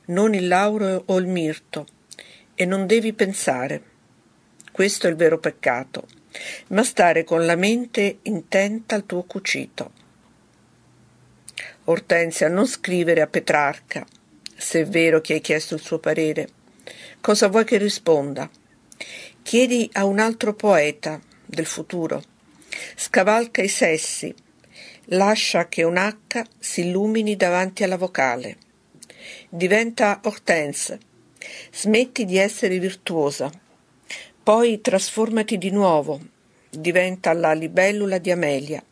[SPEAKER 5] non il lauro o il mirto, e non devi pensare. Questo è il vero peccato, ma stare con la mente intenta al tuo cucito. Ortensia, non scrivere a Petrarca, se è vero che hai chiesto il suo parere. Cosa vuoi che risponda? Chiedi a un altro poeta del futuro. Scavalca i sessi, lascia che un H si illumini davanti alla vocale. Diventa Hortense, smetti di essere virtuosa, poi trasformati di nuovo, diventa la libellula di Amelia.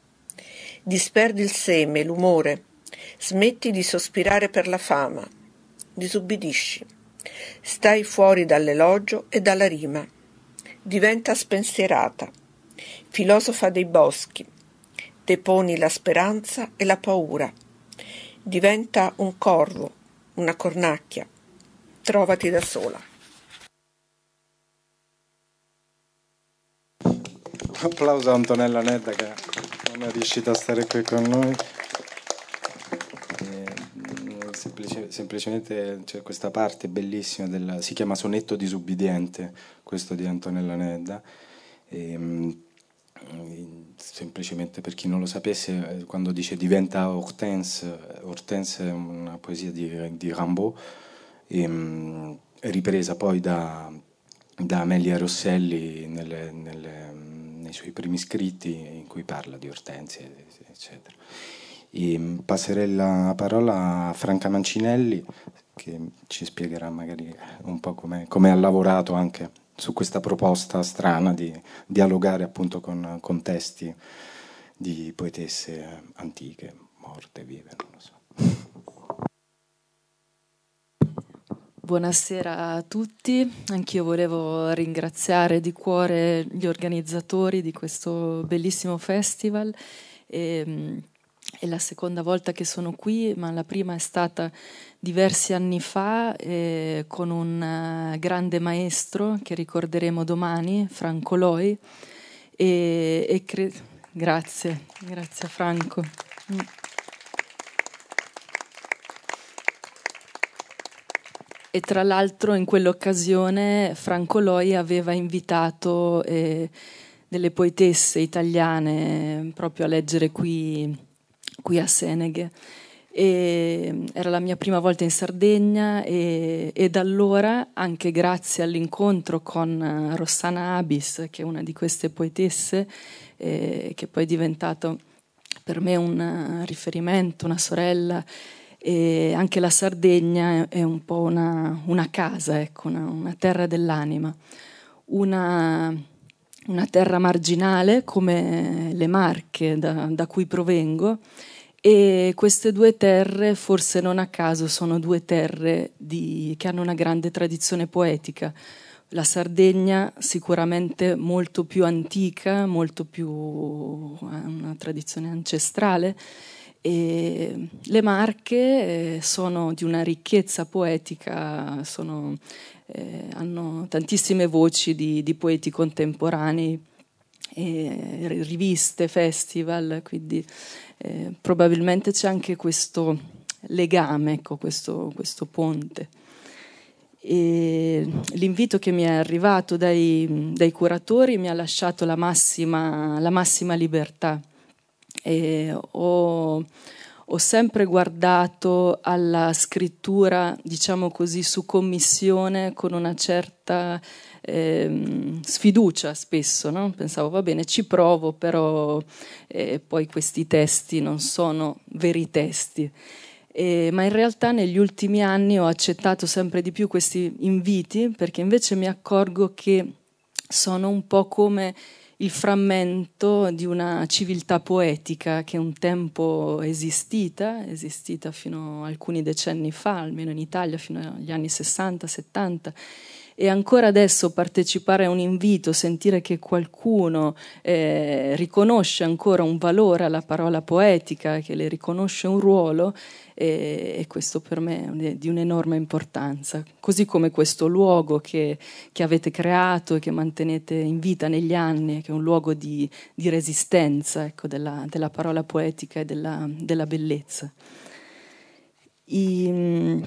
[SPEAKER 5] Disperdi il seme, l'umore, smetti di sospirare per la fama, disubbidisci. Stai fuori dall'elogio e dalla rima. Diventa spensierata, filosofa dei boschi. Deponi la speranza e la paura. Diventa un corvo, una cornacchia. Trovati da sola.
[SPEAKER 1] Applauso a Antonella Nedda che non è riuscita a stare qui con noi. Semplice, semplicemente c'è questa parte bellissima, del, si chiama Sonetto disubbidiente, questo di Antonella Nedda. E, ehm, semplicemente per chi non lo sapesse, eh, quando dice diventa Hortense, Hortense è una poesia di, di Rimbaud, e, ehm, ripresa poi da, da Amelia Rosselli nelle, nelle, nei suoi primi scritti in cui parla di ortensie, eccetera. E mm, passerei la parola a Franca Mancinelli che ci spiegherà magari un po' come ha lavorato anche su questa proposta strana di dialogare appunto con, con testi di poetesse antiche, morte, vive, non lo so.
[SPEAKER 6] Buonasera a tutti, anch'io volevo ringraziare di cuore gli organizzatori di questo bellissimo festival. E, mm, è la seconda volta che sono qui, ma la prima è stata diversi anni fa eh, con un uh, grande maestro che ricorderemo domani, Franco Loi. E, e cre- grazie, grazie Franco. Mm. E tra l'altro in quell'occasione Franco Loi aveva invitato eh, delle poetesse italiane proprio a leggere qui qui a Seneghe. E era la mia prima volta in Sardegna e, e, da allora, anche grazie all'incontro con Rossana Abis, che è una di queste poetesse, eh, che poi è diventato per me un riferimento, una sorella, e anche la Sardegna è un po' una, una casa, ecco, una, una, terra dell'anima, una, una, terra marginale come le Marche da, da cui provengo e queste due terre, forse non a caso, sono due terre di, che hanno una grande tradizione poetica. La Sardegna sicuramente molto più antica, molto più una tradizione ancestrale E le Marche eh, sono di una ricchezza poetica, sono, eh, hanno tantissime voci di, di poeti contemporanei, riviste, festival, quindi eh, probabilmente c'è anche questo legame, ecco, questo, questo ponte. E l'invito che mi è arrivato dai, dai curatori mi ha lasciato la massima, la massima libertà. Ho, ho, sempre guardato alla scrittura, diciamo così, su commissione con una certa eh, sfiducia spesso. No? Pensavo, va bene, ci provo, però eh, poi questi testi non sono veri testi. Eh, ma in realtà negli ultimi anni ho accettato sempre di più questi inviti perché invece mi accorgo che sono un po' come il frammento di una civiltà poetica che un tempo esistita, esistita fino a alcuni decenni fa, almeno in Italia fino agli anni 60-70 e ancora adesso partecipare a un invito, sentire che qualcuno eh, riconosce ancora un valore alla parola poetica, che le riconosce un ruolo, e, e questo per me è di un'enorme importanza. Così come questo luogo che, che, avete creato e che mantenete in vita negli anni, che è un luogo di, di resistenza ecco, della, della, parola poetica e della, della bellezza. I,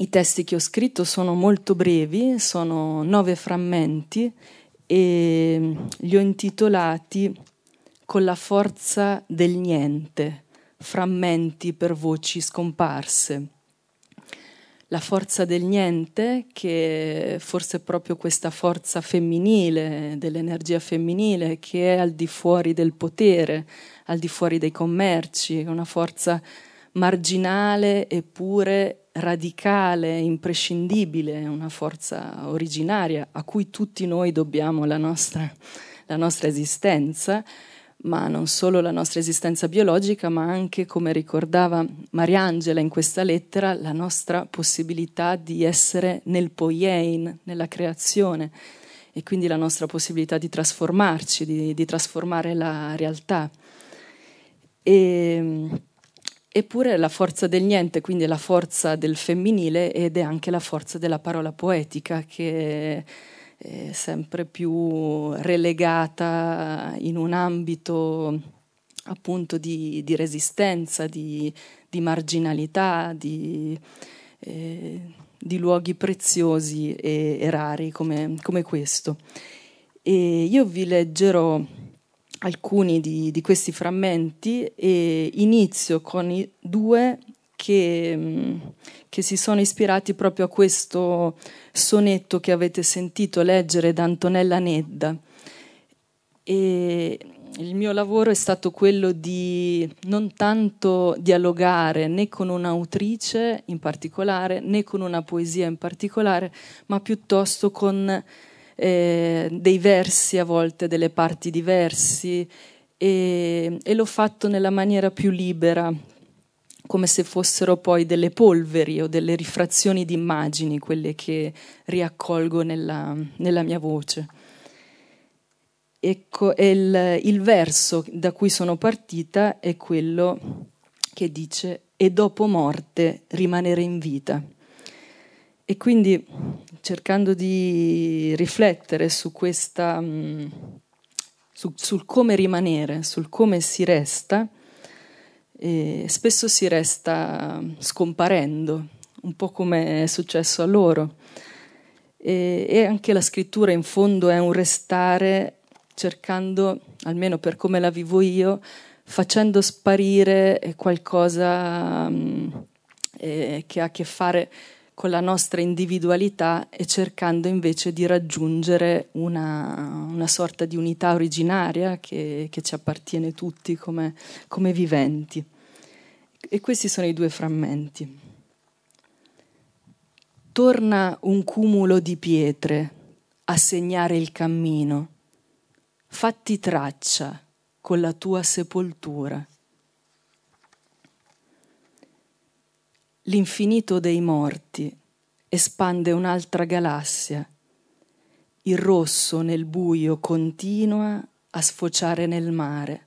[SPEAKER 6] i testi che ho scritto sono molto brevi, sono nove frammenti e li ho intitolati Con la forza del niente, frammenti per voci scomparse. La forza del niente, che forse è proprio questa forza femminile, dell'energia femminile, che è al di fuori del potere, al di fuori dei commerci, una forza marginale eppure radicale, imprescindibile, una forza originaria a cui tutti noi dobbiamo la nostra, la nostra esistenza, ma non solo la nostra esistenza biologica, ma anche, come ricordava Mariangela in questa lettera, la nostra possibilità di essere nel poiein, nella creazione, e quindi la nostra possibilità di trasformarci, di, di trasformare la realtà. E, Eppure la forza del niente, quindi è la forza del femminile ed è anche la forza della parola poetica che è sempre più relegata in un ambito appunto di, di resistenza, di, di marginalità, di, eh, di, luoghi preziosi e, e rari come, come questo. E io vi leggerò alcuni di, di, questi frammenti e inizio con i due che, mm, che, si sono ispirati proprio a questo sonetto che avete sentito leggere da Antonella Nedda. E il mio lavoro è stato quello di non tanto dialogare né con un'autrice in particolare né con una poesia in particolare, ma piuttosto con eh, dei versi a volte, delle parti di versi e, e l'ho fatto nella maniera più libera, come se fossero poi delle polveri o delle rifrazioni di immagini, quelle che riaccolgo nella, nella mia voce. Ecco, il, il verso da cui sono partita è quello che dice e dopo morte rimanere in vita. E quindi cercando di riflettere su questa, mm, su, sul come rimanere, sul come si resta, e spesso si resta scomparendo, un po' come è successo a loro. E, e anche la scrittura in fondo è un restare cercando, almeno per come la vivo io, facendo sparire qualcosa um, eh, che ha a che fare con la nostra individualità e cercando invece di raggiungere una, una sorta di unità originaria che, che ci appartiene tutti come, come viventi. E questi sono i due frammenti. Torna un cumulo di pietre a segnare il cammino. Fatti traccia con la tua sepoltura. L'infinito dei morti espande un'altra galassia. Il rosso nel buio continua a sfociare nel mare.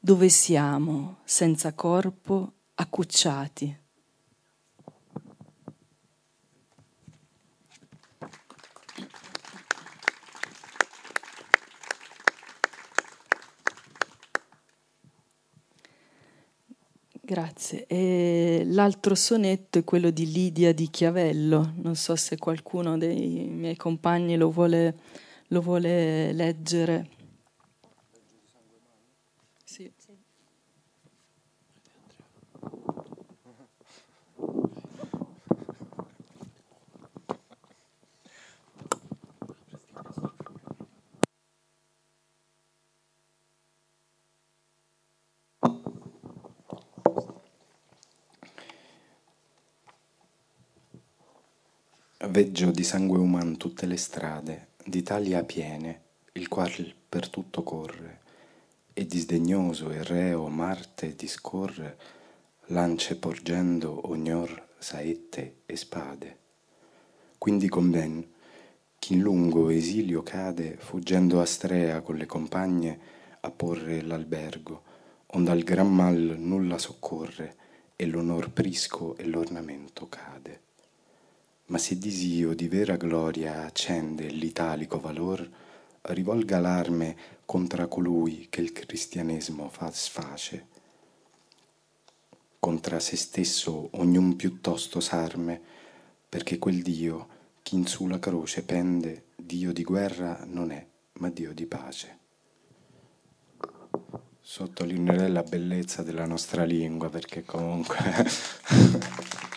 [SPEAKER 6] dove siamo senza corpo, accucciati. Grazie. E l'altro sonetto è quello di Lidia di Chiavello. Non so se qualcuno dei miei compagni lo vuole, lo vuole leggere. Sì.
[SPEAKER 1] Veggio di sangue uman tutte le strade, d'Italia piene, il qual per tutto corre, e disdegnoso e reo Marte discorre, lance porgendo ognor saette e spade. Quindi conven, chi in lungo esilio cade, fuggendo a Strea con le compagne a porre l'albergo, onde al gran mal nulla soccorre, e l'onor prisco e l'ornamento cade ma se disio di vera gloria accende l'italico valor, rivolga l'arme contra colui che il cristianesimo fa sface. Contra se stesso ognun piuttosto s'arme, perché quel Dio, chi in su la croce pende, Dio di guerra non è, ma Dio di pace. Sottolineerei la bellezza della nostra lingua, perché comunque...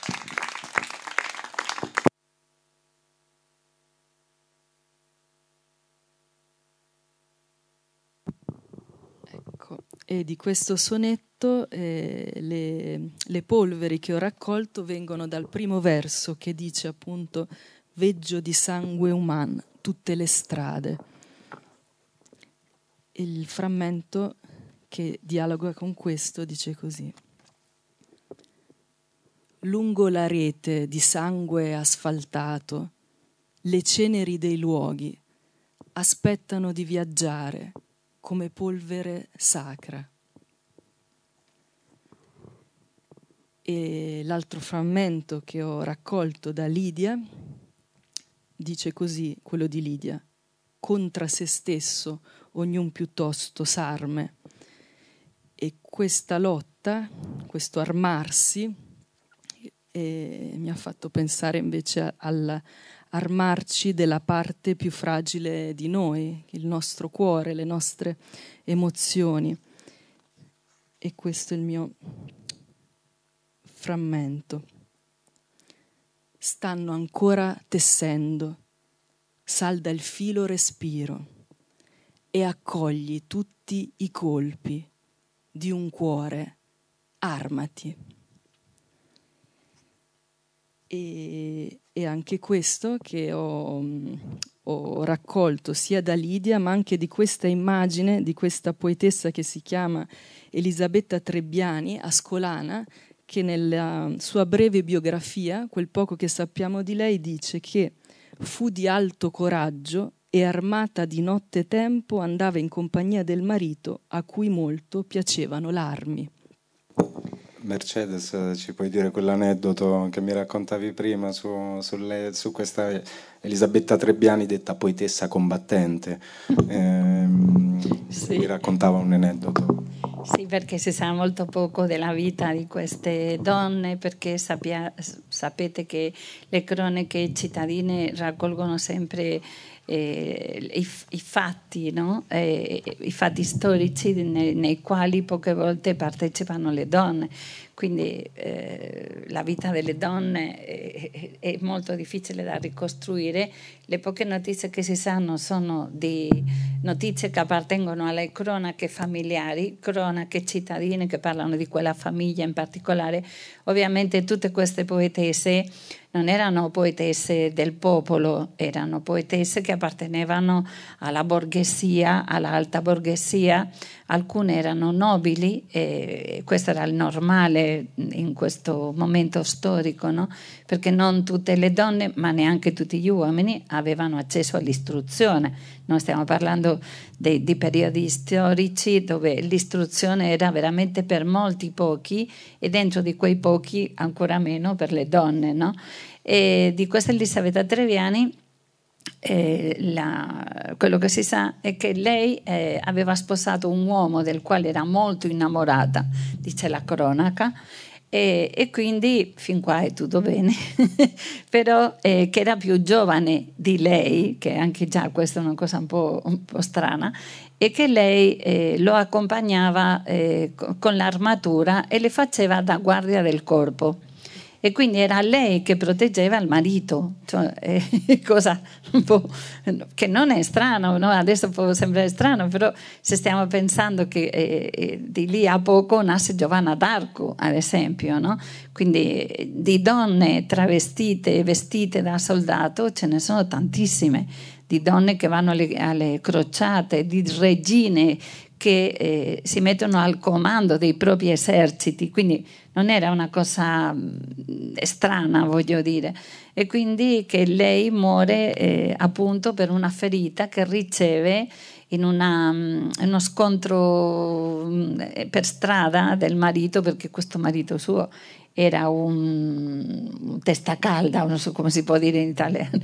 [SPEAKER 6] E di questo sonetto eh, le, le, polveri che ho raccolto vengono dal primo verso che dice appunto veggio di sangue umano tutte le strade. Il frammento che dialoga con questo dice così. Lungo la rete di sangue asfaltato, le ceneri dei luoghi aspettano di viaggiare come polvere sacra. E l'altro frammento che ho raccolto da Lidia dice così, quello di Lidia, contra se stesso ognun piuttosto s'arme. E questa lotta, questo armarsi, eh, mi ha fatto pensare invece alla, armarci della parte più fragile di noi, il nostro cuore, le nostre emozioni. E questo è il mio frammento. Stanno ancora tessendo, salda il filo respiro e accogli tutti i colpi di un cuore, armati. E, e anche questo che ho, ho, raccolto sia da Lidia ma anche di questa immagine di questa poetessa che si chiama Elisabetta Trebbiani, ascolana, che nella sua breve biografia, quel poco che sappiamo di lei, dice che fu di alto coraggio e armata di notte tempo andava in compagnia del marito a cui molto piacevano l'armi.
[SPEAKER 1] Mercedes, ci puoi dire quell'aneddoto che mi raccontavi prima su, su, lei, su questa Elisabetta Trebbiani detta poetessa combattente? Eh, sì. Mi raccontava un aneddoto.
[SPEAKER 3] Sì, perché si sa molto poco della vita di queste donne, perché sappia, sapete che le cronache cittadine raccolgono sempre eh, i, i, fatti, no? eh, i fatti storici nei, nei, quali poche volte partecipano le donne. Quindi eh, la vita delle donne è, è, molto difficile da ricostruire. Le poche notizie che si sanno sono di notizie che appartengono alle cronache familiari, cronache cittadine che parlano di quella famiglia in particolare. Ovviamente tutte queste poetesse non erano poetesse del popolo, erano poetesse che appartenevano alla borghesia, all'alta borghesia, alcune erano nobili e questo era il normale in questo momento storico, no? Perché non tutte le donne, ma neanche tutti gli uomini avevano accesso all'istruzione. Non stiamo parlando di, di periodi storici dove l'istruzione era veramente per molti pochi e dentro di quei pochi ancora meno per le donne. No? Di questa Elisabetta Treviani eh, la, quello che si sa è che lei eh, aveva sposato un uomo del quale era molto innamorata, dice la cronaca, e, e quindi fin qua è tutto bene, però eh, che era più giovane di lei, che anche già questa è una cosa un po', un po strana, e che lei eh, lo accompagnava eh, con l'armatura e le faceva da guardia del corpo e quindi era lei che proteggeva il marito, cioè, eh, cosa che non è strano, no? adesso può sembrare strano, però se stiamo pensando che eh, eh, di lì a poco nasce Giovanna d'Arco, ad esempio, no? quindi di donne travestite e vestite da soldato ce ne sono tantissime di donne che vanno alle, alle crociate, di regine che eh, si mettono al comando dei propri eserciti, quindi non era una cosa mm, strana, voglio dire. E quindi che lei muore eh, appunto per una ferita che riceve in, una, in mm, uno scontro mm, per strada del marito, perché questo marito suo era un, testa calda, non so come si può dire in italiano,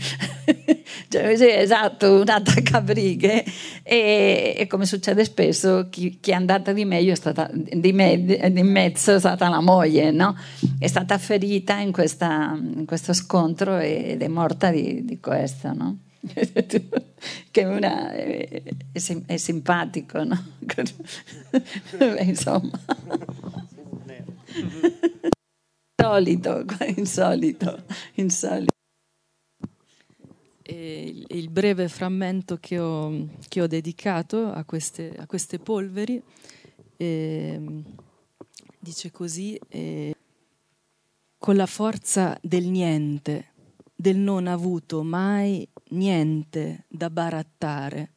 [SPEAKER 3] cioè, sì, esatto, un attaccabrighe e, e, come succede spesso chi, chi, è andata di meglio è stata, di, me, di, mezzo è stata la moglie, no? è stata ferita in, questa, in, questo scontro ed è morta di, di questo. No? che una, è, è simpatico, no? insomma insolito, insolito, insolito.
[SPEAKER 6] E il breve frammento che ho, che ho dedicato a queste, a queste polveri eh, dice così, eh, con la forza del niente, del non avuto mai niente da barattare,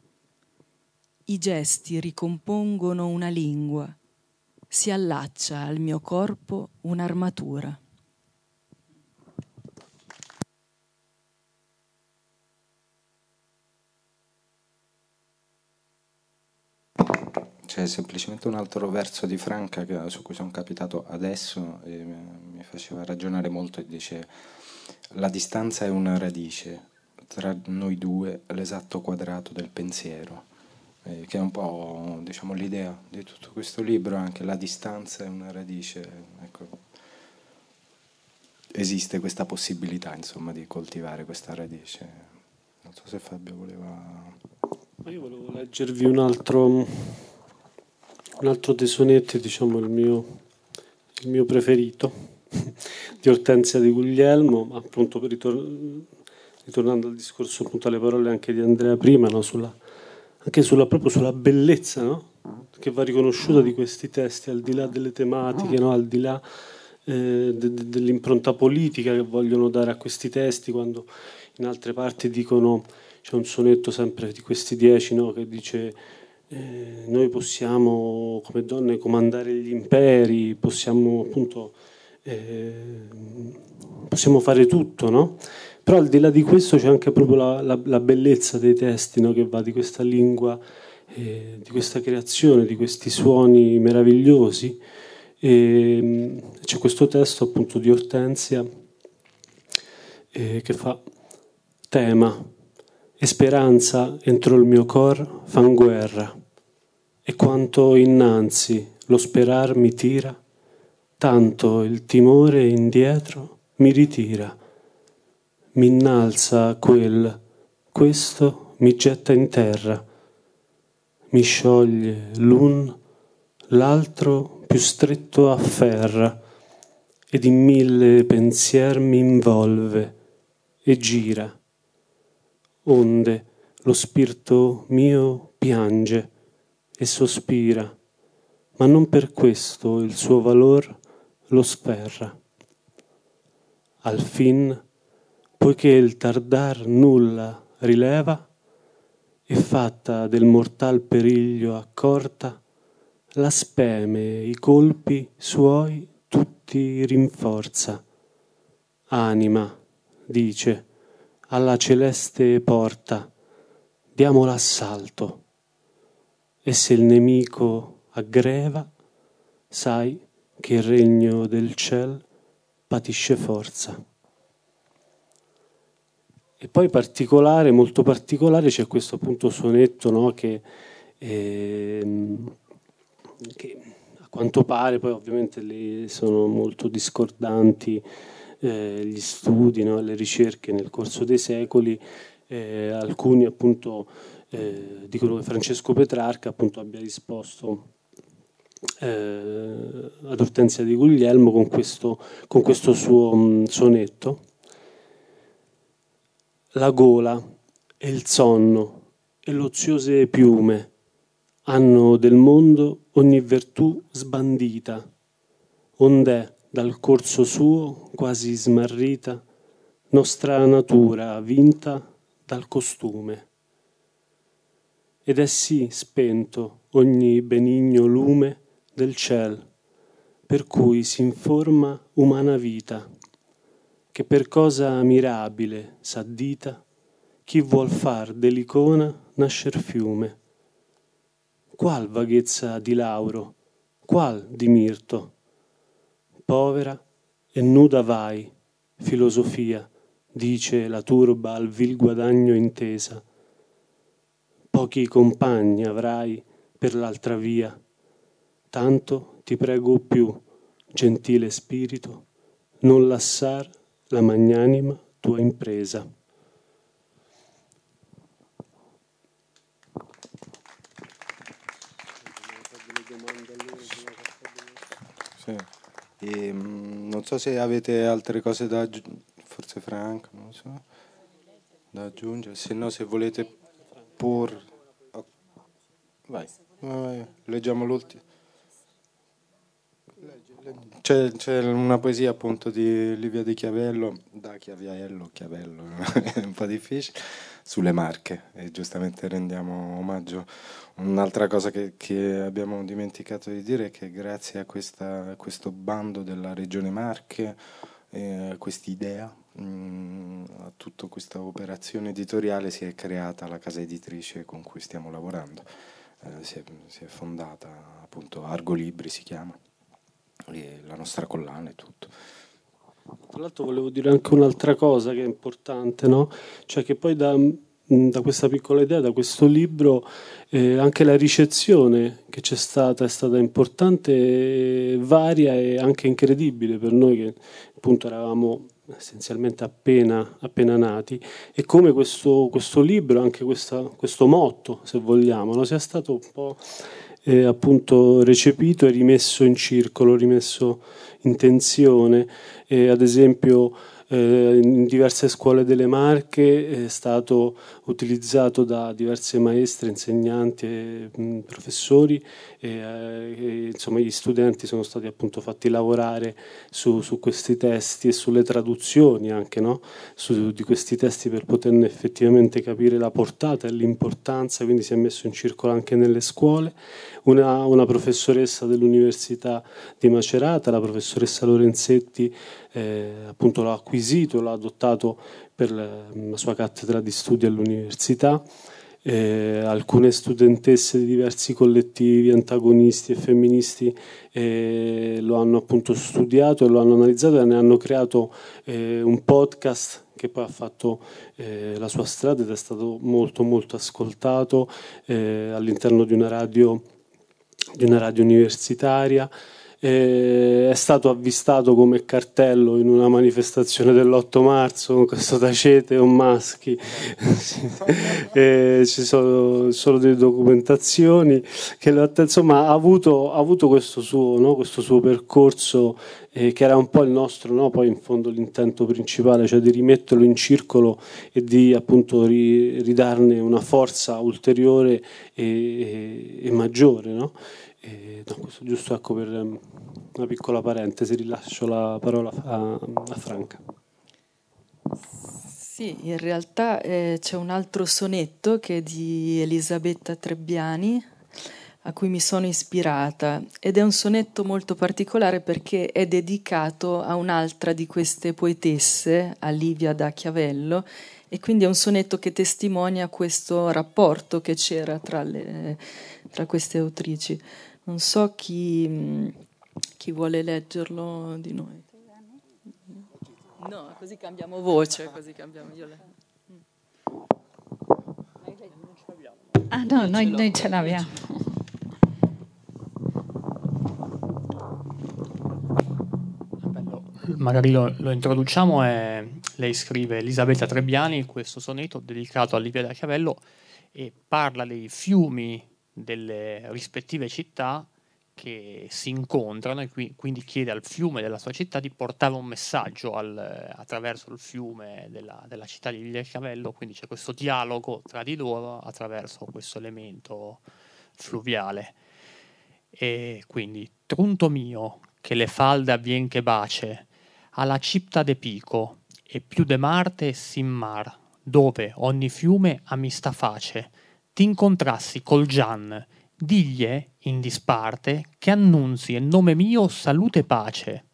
[SPEAKER 6] i gesti ricompongono una lingua si allaccia al mio corpo un'armatura.
[SPEAKER 1] C'è semplicemente un altro verso di Franca che, su cui sono capitato adesso e mi faceva ragionare molto e dice la distanza è una radice, tra noi due l'esatto quadrato del pensiero eh, che è un po' diciamo, l'idea di tutto questo libro, anche la distanza è una radice. Ecco. Esiste questa possibilità insomma, di coltivare questa radice. Non so se Fabio voleva...
[SPEAKER 2] Io volevo leggervi un altro, un altro tesonetto, diciamo il mio, il mio preferito, di Ortensia di Guglielmo, appunto ritornando al discorso, appunto alle parole anche di Andrea prima, no, sulla anche sulla, proprio sulla bellezza no? che va riconosciuta di questi testi, al di là delle tematiche, no? al di là eh, de- de- dell'impronta politica che vogliono dare a questi testi, quando in altre parti dicono, c'è un sonetto sempre di questi dieci no? che dice eh, noi possiamo come donne comandare gli imperi, possiamo appunto eh, possiamo fare tutto, no? Però al di là di questo c'è anche proprio la, la, la bellezza dei testi no? che va di questa lingua, eh, di questa creazione, di questi suoni meravigliosi. E, mm, c'è questo testo appunto di Ortensia eh, che fa tema e speranza entro il mio cor fan guerra e quanto innanzi lo sperar mi tira, tanto il timore indietro mi ritira mi innalza quel, questo mi getta in terra, mi scioglie l'un, l'altro più stretto afferra, ed in mille pensier mi involve e gira, onde lo spirito mio piange e sospira, ma non per questo il suo valor lo sferra. Al fin poiché il tardar nulla rileva, e fatta del mortal periglio accorta, la speme i colpi suoi tutti rinforza. Anima, dice, alla celeste porta, diamo l'assalto, e se il nemico aggreva, sai che il regno del ciel patisce forza. E poi particolare, molto particolare, c'è questo appunto sonetto no, che, eh, che, a quanto pare, poi ovviamente lì sono molto discordanti eh, gli studi, no, le ricerche nel corso dei secoli, eh, alcuni appunto eh, dicono che Francesco Petrarca appunto abbia risposto eh, ad Ortensia di Guglielmo con questo, con questo suo mh, sonetto la gola e il sonno e l'oziose piume hanno del mondo ogni virtù sbandita, ond'è dal corso suo quasi smarrita nostra natura vinta dal costume. Ed è sì spento ogni benigno lume del ciel, per cui si informa umana vita che per cosa mirabile s'addita chi vuol far dell'icona nascer fiume. Qual vaghezza di lauro, qual di mirto? Povera e nuda vai, filosofia, dice la turba al vil guadagno intesa. Pochi compagni avrai per l'altra via, tanto ti prego più, gentile spirito, non lassar la magnanima tua impresa.
[SPEAKER 1] Sì. E, mm, non so se avete altre cose da aggiungere, forse Franco, non so, da aggiungere, se no se volete porre... Vai, vai, leggiamo l'ultimo. C'è, c'è, una poesia appunto di Livia di Chiavello, da Chiaviello, Chiavello, è un po' difficile, sulle Marche e giustamente rendiamo omaggio. Un'altra cosa che, che abbiamo dimenticato di dire è che grazie a, questa, a questo bando della Regione Marche, eh, quest'idea, mm, a tutta questa operazione editoriale si è creata la casa editrice con cui stiamo lavorando. Eh, si, è, si è fondata appunto Argo Libri si chiama la nostra collana e tutto.
[SPEAKER 2] Tra l'altro volevo dire anche un'altra cosa che è importante, no? cioè che poi da, da questa piccola idea, da questo libro, eh, anche la ricezione che c'è stata è stata importante, varia e anche incredibile per noi che appunto eravamo essenzialmente appena, appena nati e come questo, questo libro, anche questa, questo motto, se vogliamo, no? sia stato un po' eh, appunto recepito e rimesso in circolo, rimesso in tensione. E, ad esempio in diverse scuole delle Marche è stato utilizzato da diverse maestre, insegnanti e professori e, eh, e, insomma gli studenti sono stati appunto fatti lavorare su, su questi testi e sulle traduzioni anche no? su, di questi testi per poterne effettivamente capire la portata e l'importanza, quindi si è messo in circolo anche nelle scuole. Una, una professoressa dell'Università di Macerata, la professoressa Lorenzetti, eh, appunto l'ha acquisito, l'ha adottato per la sua cattedra di studio all'università. Eh, alcune studentesse di diversi collettivi antagonisti e femministi eh, lo hanno appunto studiato e lo hanno analizzato e ne hanno creato eh, un podcast che poi ha fatto eh, la sua strada ed è stato molto molto ascoltato eh, all'interno di una radio, di una radio universitaria eh, è stato avvistato come cartello in una manifestazione dell'8 marzo con questo tacete o maschi eh, ci sono solo delle documentazioni che insomma ha avuto, ha avuto questo, suo, no, questo suo percorso eh, che era un po' il nostro no, poi in fondo l'intento principale cioè di rimetterlo in circolo e di appunto ri, ridarne una forza ulteriore e, e, e maggiore no? E, no, questo giusto ecco per um, una piccola parentesi, rilascio la parola a, a Franca.
[SPEAKER 6] Sì, in realtà eh, c'è un altro sonetto che è di Elisabetta Trebbiani, a cui mi sono ispirata ed è un sonetto molto particolare perché è dedicato a un'altra di queste poetesse, a Livia da Chiavello, e quindi è un sonetto che testimonia questo rapporto che c'era tra, le, tra queste autrici. Non so chi, chi vuole leggerlo di noi. No, così cambiamo voce, così cambiamo. Io le...
[SPEAKER 3] Ah no, noi, noi ce l'abbiamo.
[SPEAKER 4] magari lo, lo introduciamo. E lei scrive Elisabetta Trebbiani questo sonetto dedicato a Livia da Chiavello e parla dei fiumi delle rispettive città che si incontrano e qui, quindi chiede al fiume della sua città di portare un messaggio al, attraverso il fiume della, della città di Livia Chiavello, quindi c'è questo dialogo tra di loro attraverso questo elemento fluviale. E quindi, trunto mio, che le falde avvien che bace, alla cipta de Pico e più de Marte sin mar, dove ogni fiume amista face, t'incontrassi col Gian, diglie in disparte che annunzi in nome mio salute e pace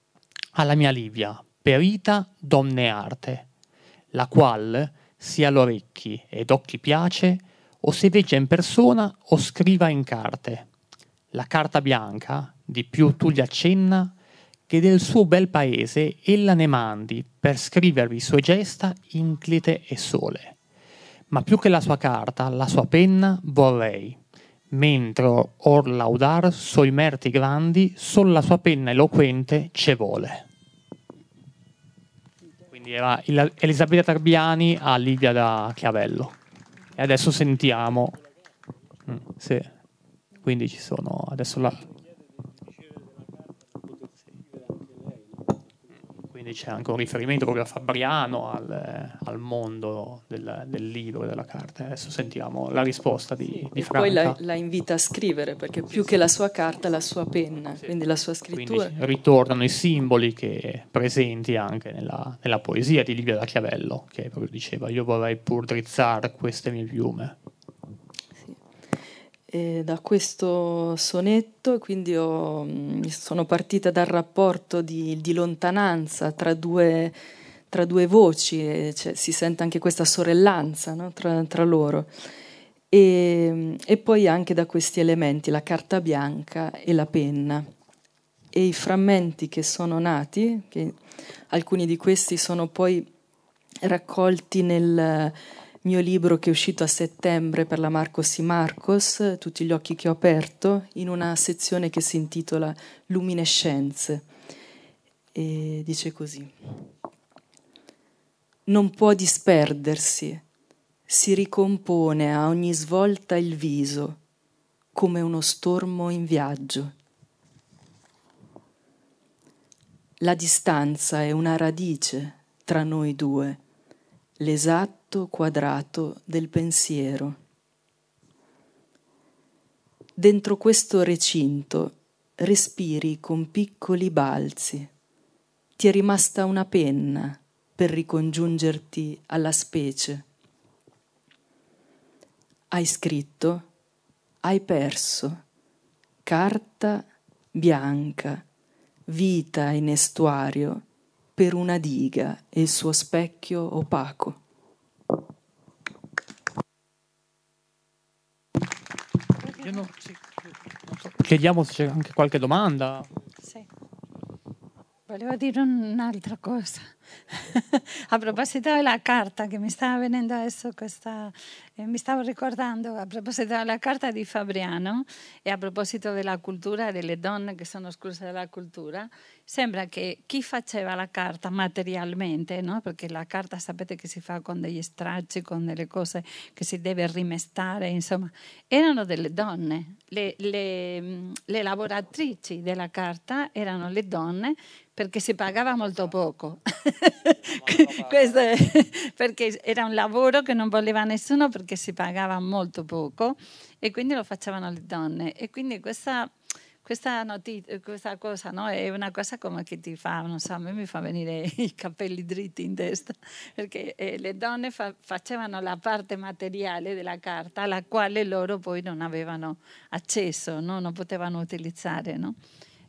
[SPEAKER 4] alla mia Livia, perita domne arte, la qual sia l'orecchi ed occhi piace, o se veggia in persona o scriva in carte. La carta bianca, di più tu gli accenna, che del suo bel paese ella ne mandi per scrivervi sue gesta inclite e sole. Ma più che la sua carta, la sua penna vorrei, mentre or laudar suoi merti grandi, sol la sua penna eloquente ce vuole. Quindi era Elisabetta Tarbiani a Livia da Chiavello. E adesso sentiamo. Mm, sì. Quindi ci sono adesso la, quindi c'è anche un riferimento proprio a Fabriano, al, al mondo del, del, libro e della carta. Adesso sentiamo la risposta di, di Franca.
[SPEAKER 6] Poi la, la, invita a scrivere, perché più che la sua carta, la sua penna, sì. quindi la sua scrittura.
[SPEAKER 4] Quindi ritornano i simboli che presenti anche nella, nella poesia di Livia da Chiavello, che proprio diceva io vorrei pur drizzare queste mie piume
[SPEAKER 6] eh, da questo sonetto, quindi ho, mm, sono partita dal rapporto di, di lontananza tra due, tra due voci, cioè, si sente anche questa sorellanza no? tra, tra, loro. E, e poi anche da questi elementi, la carta bianca e la penna. E i frammenti che sono nati, che alcuni di questi sono poi raccolti nel mio libro che è uscito a settembre per la Marcos y Marcos, Tutti gli occhi che ho aperto, in una sezione che si intitola Luminescenze. E dice così. Non può disperdersi, si ricompone a ogni svolta il viso, come uno stormo in viaggio. La distanza è una radice tra noi due, l'esatto lato quadrato del pensiero. Dentro questo recinto respiri con piccoli balzi. Ti è rimasta una penna per ricongiungerti alla specie. Hai scritto, hai perso, carta bianca, vita in estuario per una diga e il suo specchio opaco.
[SPEAKER 4] Non, sì, non so. Chiediamo se c'è anche qualche domanda.
[SPEAKER 3] Sì. Volevo dire un'altra cosa. A proposito della carta che mi stava venendo adesso questa, eh, mi stavo ricordando a proposito della carta di Fabriano e a proposito della cultura delle donne che sono escluse dalla cultura, sembra che chi faceva la carta materialmente, no? perché la carta sapete che si fa con degli stracci, con delle cose che si deve rimestare, insomma, erano delle donne. Le, le, le lavoratrici della carta erano le donne perché si pagava molto poco. è, perché era un lavoro che non voleva nessuno perché si pagava molto poco e quindi lo facevano le donne. E quindi questa questa, notizia, questa cosa no? è una cosa come che ti fa, non so, a me mi fa venire i capelli dritti in testa, perché eh, le donne fa, facevano la parte materiale della carta alla quale loro poi non avevano accesso, no? non potevano utilizzare. No?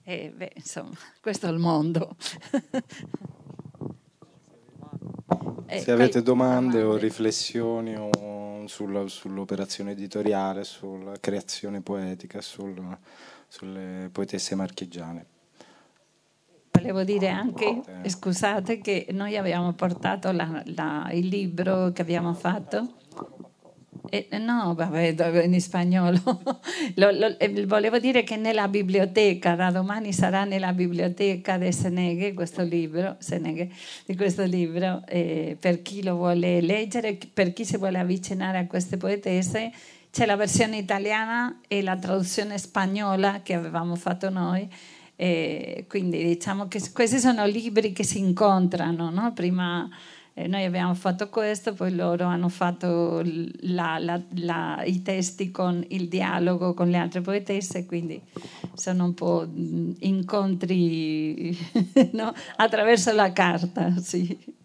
[SPEAKER 3] E, beh, insomma, questo è il mondo.
[SPEAKER 1] Se avete domande o riflessioni o sulla, sull'operazione editoriale, sulla creazione poetica, sul, sulle poetesse marchigiane.
[SPEAKER 3] Volevo dire anche, scusate, che noi abbiamo portato la, la, il libro che abbiamo fatto. Eh, no, vabbè, in spagnolo. lo, lo, eh, volevo dire che nella biblioteca, da domani sarà nella biblioteca di Seneghe questo libro, Seneghe, di questo libro eh, per chi lo vuole leggere, per chi si vuole avvicinare a queste poetesse c'è la versione italiana e la traduzione spagnola che avevamo fatto noi. E quindi diciamo che questi sono libri che si incontrano. No? Prima eh, noi abbiamo fatto questo, poi loro hanno fatto la, la, la, i testi con il dialogo con le altre poetesse, quindi sono un po' incontri no? attraverso la carta. Sì.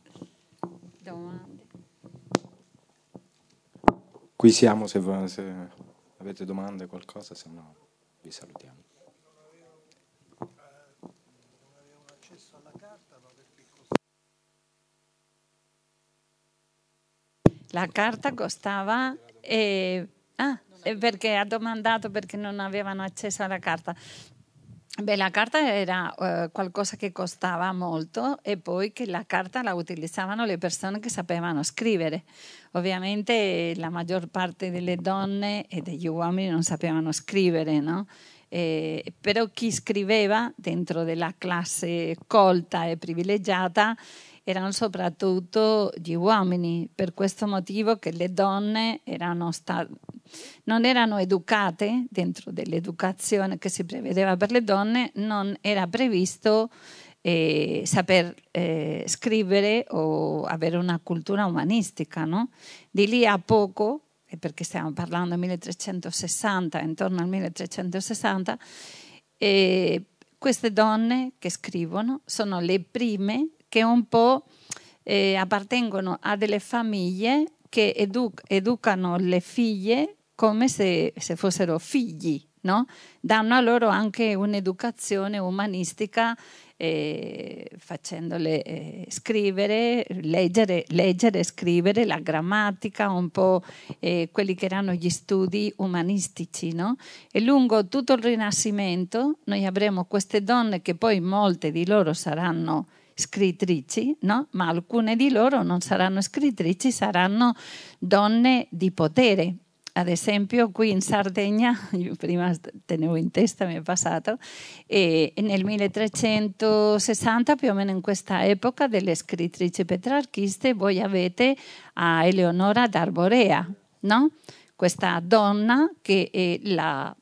[SPEAKER 1] Qui siamo se, se avete domande, qualcosa, se no vi salutiamo.
[SPEAKER 3] La carta costava eh, ah, perché ha domandato perché non avevano accesso alla carta. Beh, la carta era uh, qualcosa che costava molto e poi che la carta la utilizzavano le persone che sapevano scrivere. Ovviamente la maggior parte delle donne e degli uomini non sapevano scrivere, no? Eh, però chi scriveva dentro della classe colta e privilegiata erano soprattutto gli uomini, per questo motivo che le donne erano state, non erano educate dentro dell'educazione che si prevedeva per le donne, non era previsto eh, saper eh, scrivere o avere una cultura umanistica. No? Di lì a poco, perché stiamo parlando del 1360, intorno al 1360, eh, queste donne che scrivono sono le prime che un po' eh, appartengono a delle famiglie che edu- educano le figlie come se, se fossero figli, no? danno a loro anche un'educazione umanistica eh, facendole eh, scrivere, leggere, leggere, scrivere la grammatica, un po' eh, quelli che erano gli studi umanistici. No? E lungo tutto il Rinascimento noi avremo queste donne che poi molte di loro saranno scrittrici, no? ma alcune di loro non saranno scrittrici, saranno donne di potere. Ad esempio, qui in Sardegna, io prima tenevo in testa, mi è passato, nel 1360, più o meno in questa epoca, delle scrittrici petrarchiste, voi avete a Eleonora d'Arborea, no? questa donna che è la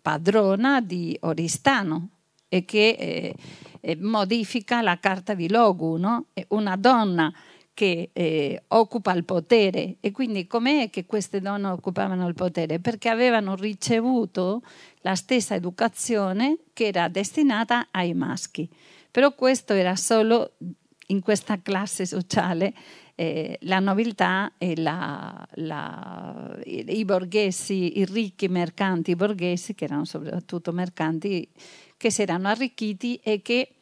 [SPEAKER 3] padrona di Oristano e che eh, eh, modifica la carta di Logu, no? una donna che eh, occupa il potere e quindi com'è che queste donne occupavano il potere? Perché avevano ricevuto la stessa educazione che era destinata ai maschi, però questo era solo in questa classe sociale eh, la nobiltà e la, la, i, i borghesi, i ricchi mercanti borghesi, che erano soprattutto mercanti, che si erano arricchiti e che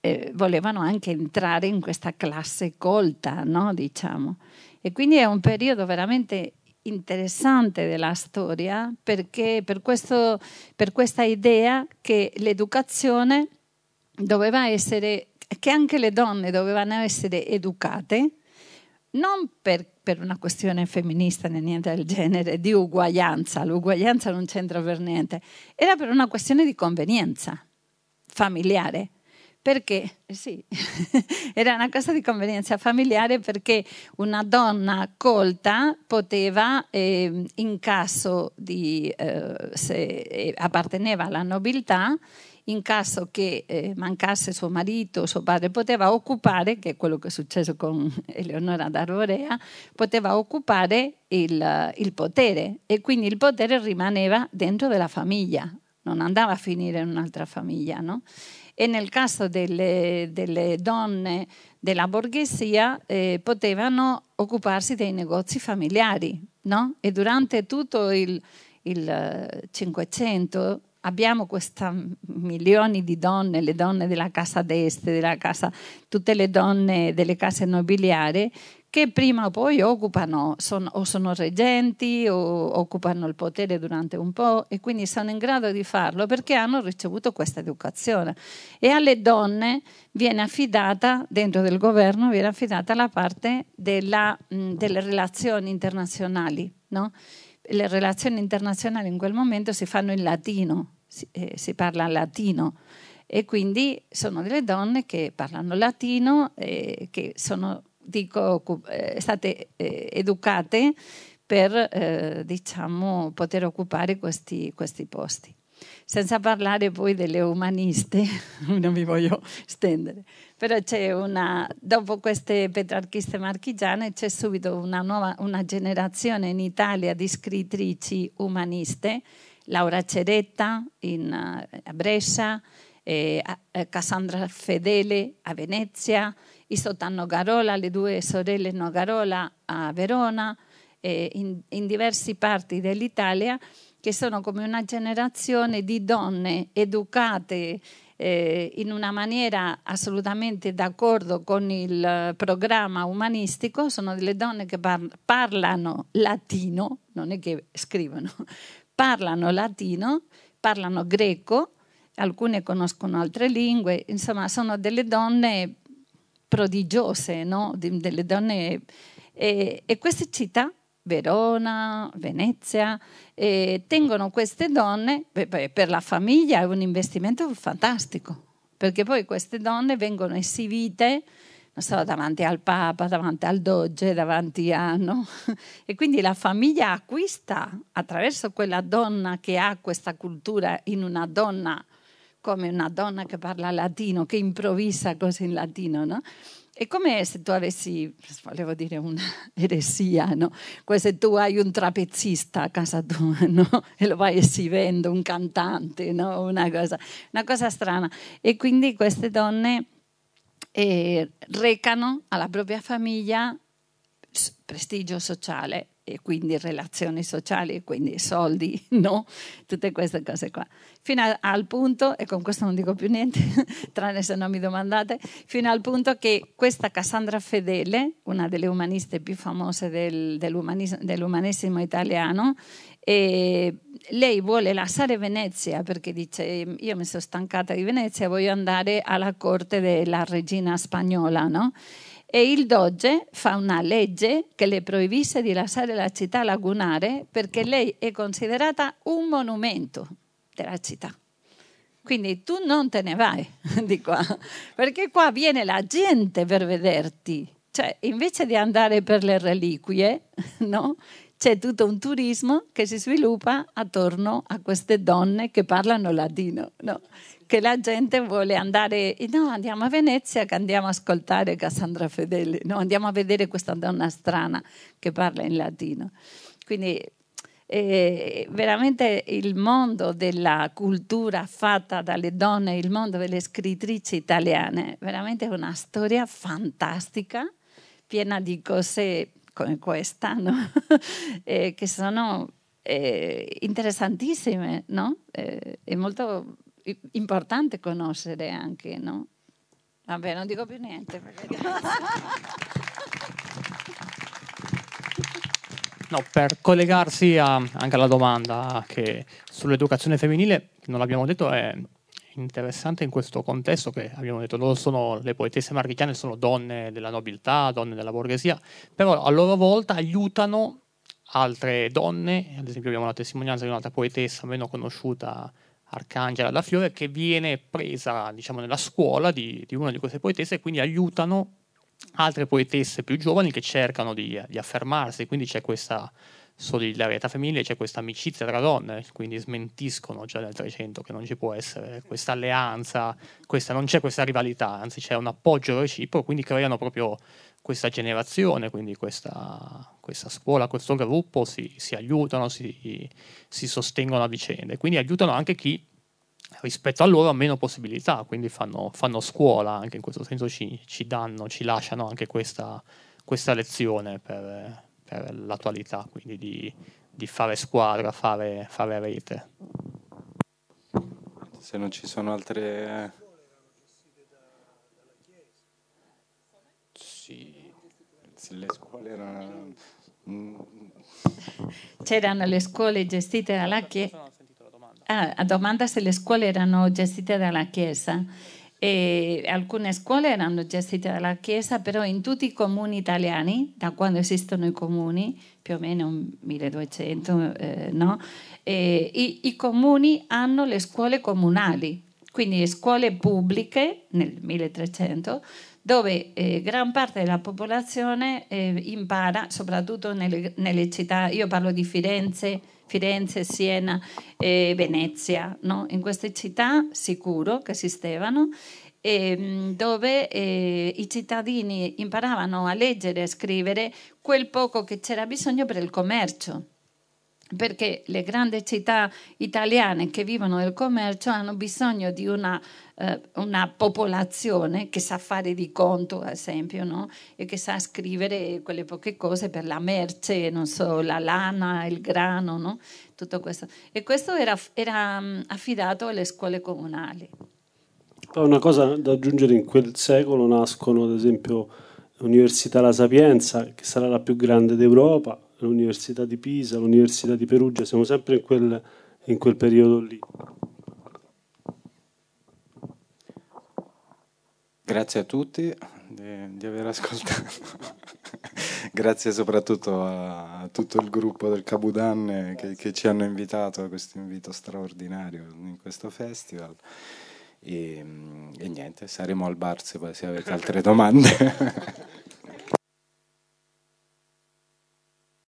[SPEAKER 3] eh, volevano anche entrare in questa classe colta, no? diciamo. E quindi è un periodo veramente interessante della storia perché per, questo, per questa idea che l'educazione doveva essere, che anche le donne dovevano essere educate, non per, per, una questione femminista né niente del genere, di uguaglianza, l'uguaglianza non c'entra per niente, era per una questione di convenienza familiare. Perché? Eh sì, era una cosa di convenienza familiare perché una donna colta poteva, eh, in caso di, eh, se eh, apparteneva alla nobiltà, in caso che eh, mancasse suo marito suo padre, poteva occupare, che è quello che è successo con Eleonora d'Arborea, poteva occupare il, il potere e quindi il potere rimaneva dentro della famiglia, non andava a finire in un'altra famiglia, no? E nel caso delle, delle donne della borghesia eh, potevano occuparsi dei negozi familiari, no? E durante tutto il, il Cinquecento abbiamo questi milioni di donne, le donne della casa d'este, della casa, tutte le donne delle case nobiliari che prima o poi occupano, sono, o sono reggenti o occupano il potere durante un po' e quindi sono in grado di farlo perché hanno ricevuto questa educazione. E alle donne viene affidata, dentro del governo, viene affidata la parte della, mh, delle relazioni internazionali. No? Le relazioni internazionali in quel momento si fanno in latino, si, eh, si parla latino e quindi sono delle donne che parlano latino e che sono dico, eh, state eh, educate per eh, diciamo, poter occupare questi, questi, posti. Senza parlare poi delle umaniste, non vi voglio stendere, però una, dopo queste petrarchiste marchigiane c'è subito una, nuova, una generazione in Italia di scrittrici umaniste, Laura Ceretta in, a Brescia, eh, Cassandra Fedele a Venezia, Isotta Nogarola, le due sorelle Nogarola a Verona, eh, in, in diverse parti dell'Italia, che sono come una generazione di donne educate eh, in una maniera assolutamente d'accordo con il programma umanistico, sono delle donne che par- parlano latino, non è che scrivono, parlano latino, parlano greco, alcune conoscono altre lingue, insomma sono delle donne prodigiose, no? delle donne. E, e, queste città, Verona, Venezia, eh, tengono queste donne, per la famiglia è un investimento fantastico, perché poi queste donne vengono esibite so, davanti al Papa, davanti al Doge, davanti a... No? E quindi la famiglia acquista attraverso quella donna che ha questa cultura in una donna come una donna che parla latino, che improvvisa cose in latino, no? È come se tu avessi, volevo dire una no? Come se tu hai un trapezzista a casa tua, no? E lo vai esibendo, un cantante, no? Una cosa, una cosa strana. E quindi queste donne eh, recano alla propria famiglia prestigio sociale e quindi relazioni sociali, quindi soldi, no? Tutte queste cose qua. Fino al punto, e con questo non dico più niente, tranne se non mi domandate, fino al punto che questa Cassandra Fedele, una delle umaniste più famose del, dell'umanismo, dell'umanesimo italiano, e lei vuole lasciare Venezia perché dice io mi sono stancata di Venezia, voglio andare alla corte della regina spagnola, no? E il Doge fa una legge che le proibisce di lasciare la città lagunare perché lei è considerata un monumento della città. Quindi tu non te ne vai di qua, perché qua viene la gente per vederti. Cioè, invece di andare per le reliquie, no? C'è tutto un turismo che si sviluppa attorno a queste donne che parlano latino. No? che la gente vuole andare, no, andiamo a Venezia che andiamo a ascoltare Cassandra Fedeli, no, andiamo a vedere questa donna strana che parla in latino. Quindi eh, veramente il mondo della cultura fatta dalle donne, il mondo delle scrittrici italiane, veramente è una storia fantastica, piena di cose come questa, eh, che sono eh, interessantissime, no? Eh, è molto importante conoscere anche, no? Vabbè, non dico più niente. Perché...
[SPEAKER 4] No, per collegarsi a, anche alla domanda che sull'educazione femminile, non l'abbiamo detto, è interessante in questo contesto che abbiamo detto, loro sono le poetesse marchigiane, sono donne della nobiltà, donne della borghesia, però a loro volta aiutano altre donne, ad esempio abbiamo la testimonianza di un'altra poetessa meno conosciuta Arcangela da Fiore che viene presa diciamo, nella scuola di, di una di queste poetesse e quindi aiutano altre poetesse più giovani che cercano di, di affermarsi, quindi c'è questa solidarietà femminile, c'è questa amicizia tra donne, quindi smentiscono già nel 300 che non ci può essere questa alleanza, questa, non c'è questa rivalità, anzi c'è un appoggio reciproco, quindi creano proprio questa generazione, quindi questa, questa scuola, questo gruppo si, si aiutano, si, si, sostengono a vicenda e quindi aiutano anche chi rispetto a loro hanno meno possibilità, quindi fanno, fanno scuola, anche in questo senso ci, ci, danno, ci lasciano anche questa, questa lezione per, per, l'attualità, quindi di, di fare squadra, fare, fare rete.
[SPEAKER 1] Se non ci sono altre... Sì, le scuole erano...
[SPEAKER 3] C'erano le scuole gestite dalla Chiesa. Ah, a domanda se le scuole erano gestite dalla Chiesa. E alcune scuole erano gestite dalla Chiesa, però in tutti i comuni italiani, da quando esistono i comuni, più o meno 1200, eh, no? eh, i, i comuni hanno le scuole comunali, quindi scuole pubbliche nel 1300 dove eh, gran parte della popolazione eh, impara, soprattutto nelle, nelle, città, io parlo di Firenze, Firenze Siena e Venezia, no? in queste città sicuro che esistevano, eh, dove eh, i cittadini imparavano a leggere e scrivere quel poco che c'era bisogno per il commercio perché le grandi città italiane che vivono del commercio hanno bisogno di una, eh, una popolazione che sa fare di conto, ad esempio, no? e che sa scrivere quelle poche cose per la merce, so, la lana, il grano, no? tutto questo. E questo era, era mm, affidato alle scuole comunali.
[SPEAKER 2] Una cosa da aggiungere, in quel secolo nascono, ad esempio, l'Università La Sapienza, che sarà la più grande d'Europa, l'Università di Pisa, l'Università di Perugia, siamo sempre in quel, in quel periodo lì.
[SPEAKER 1] Grazie a tutti di, di aver ascoltato. Grazie soprattutto a, tutto il gruppo del Cabudan che, che, ci hanno invitato a questo invito straordinario in questo festival. E, e niente, saremo al bar se, se avete altre domande.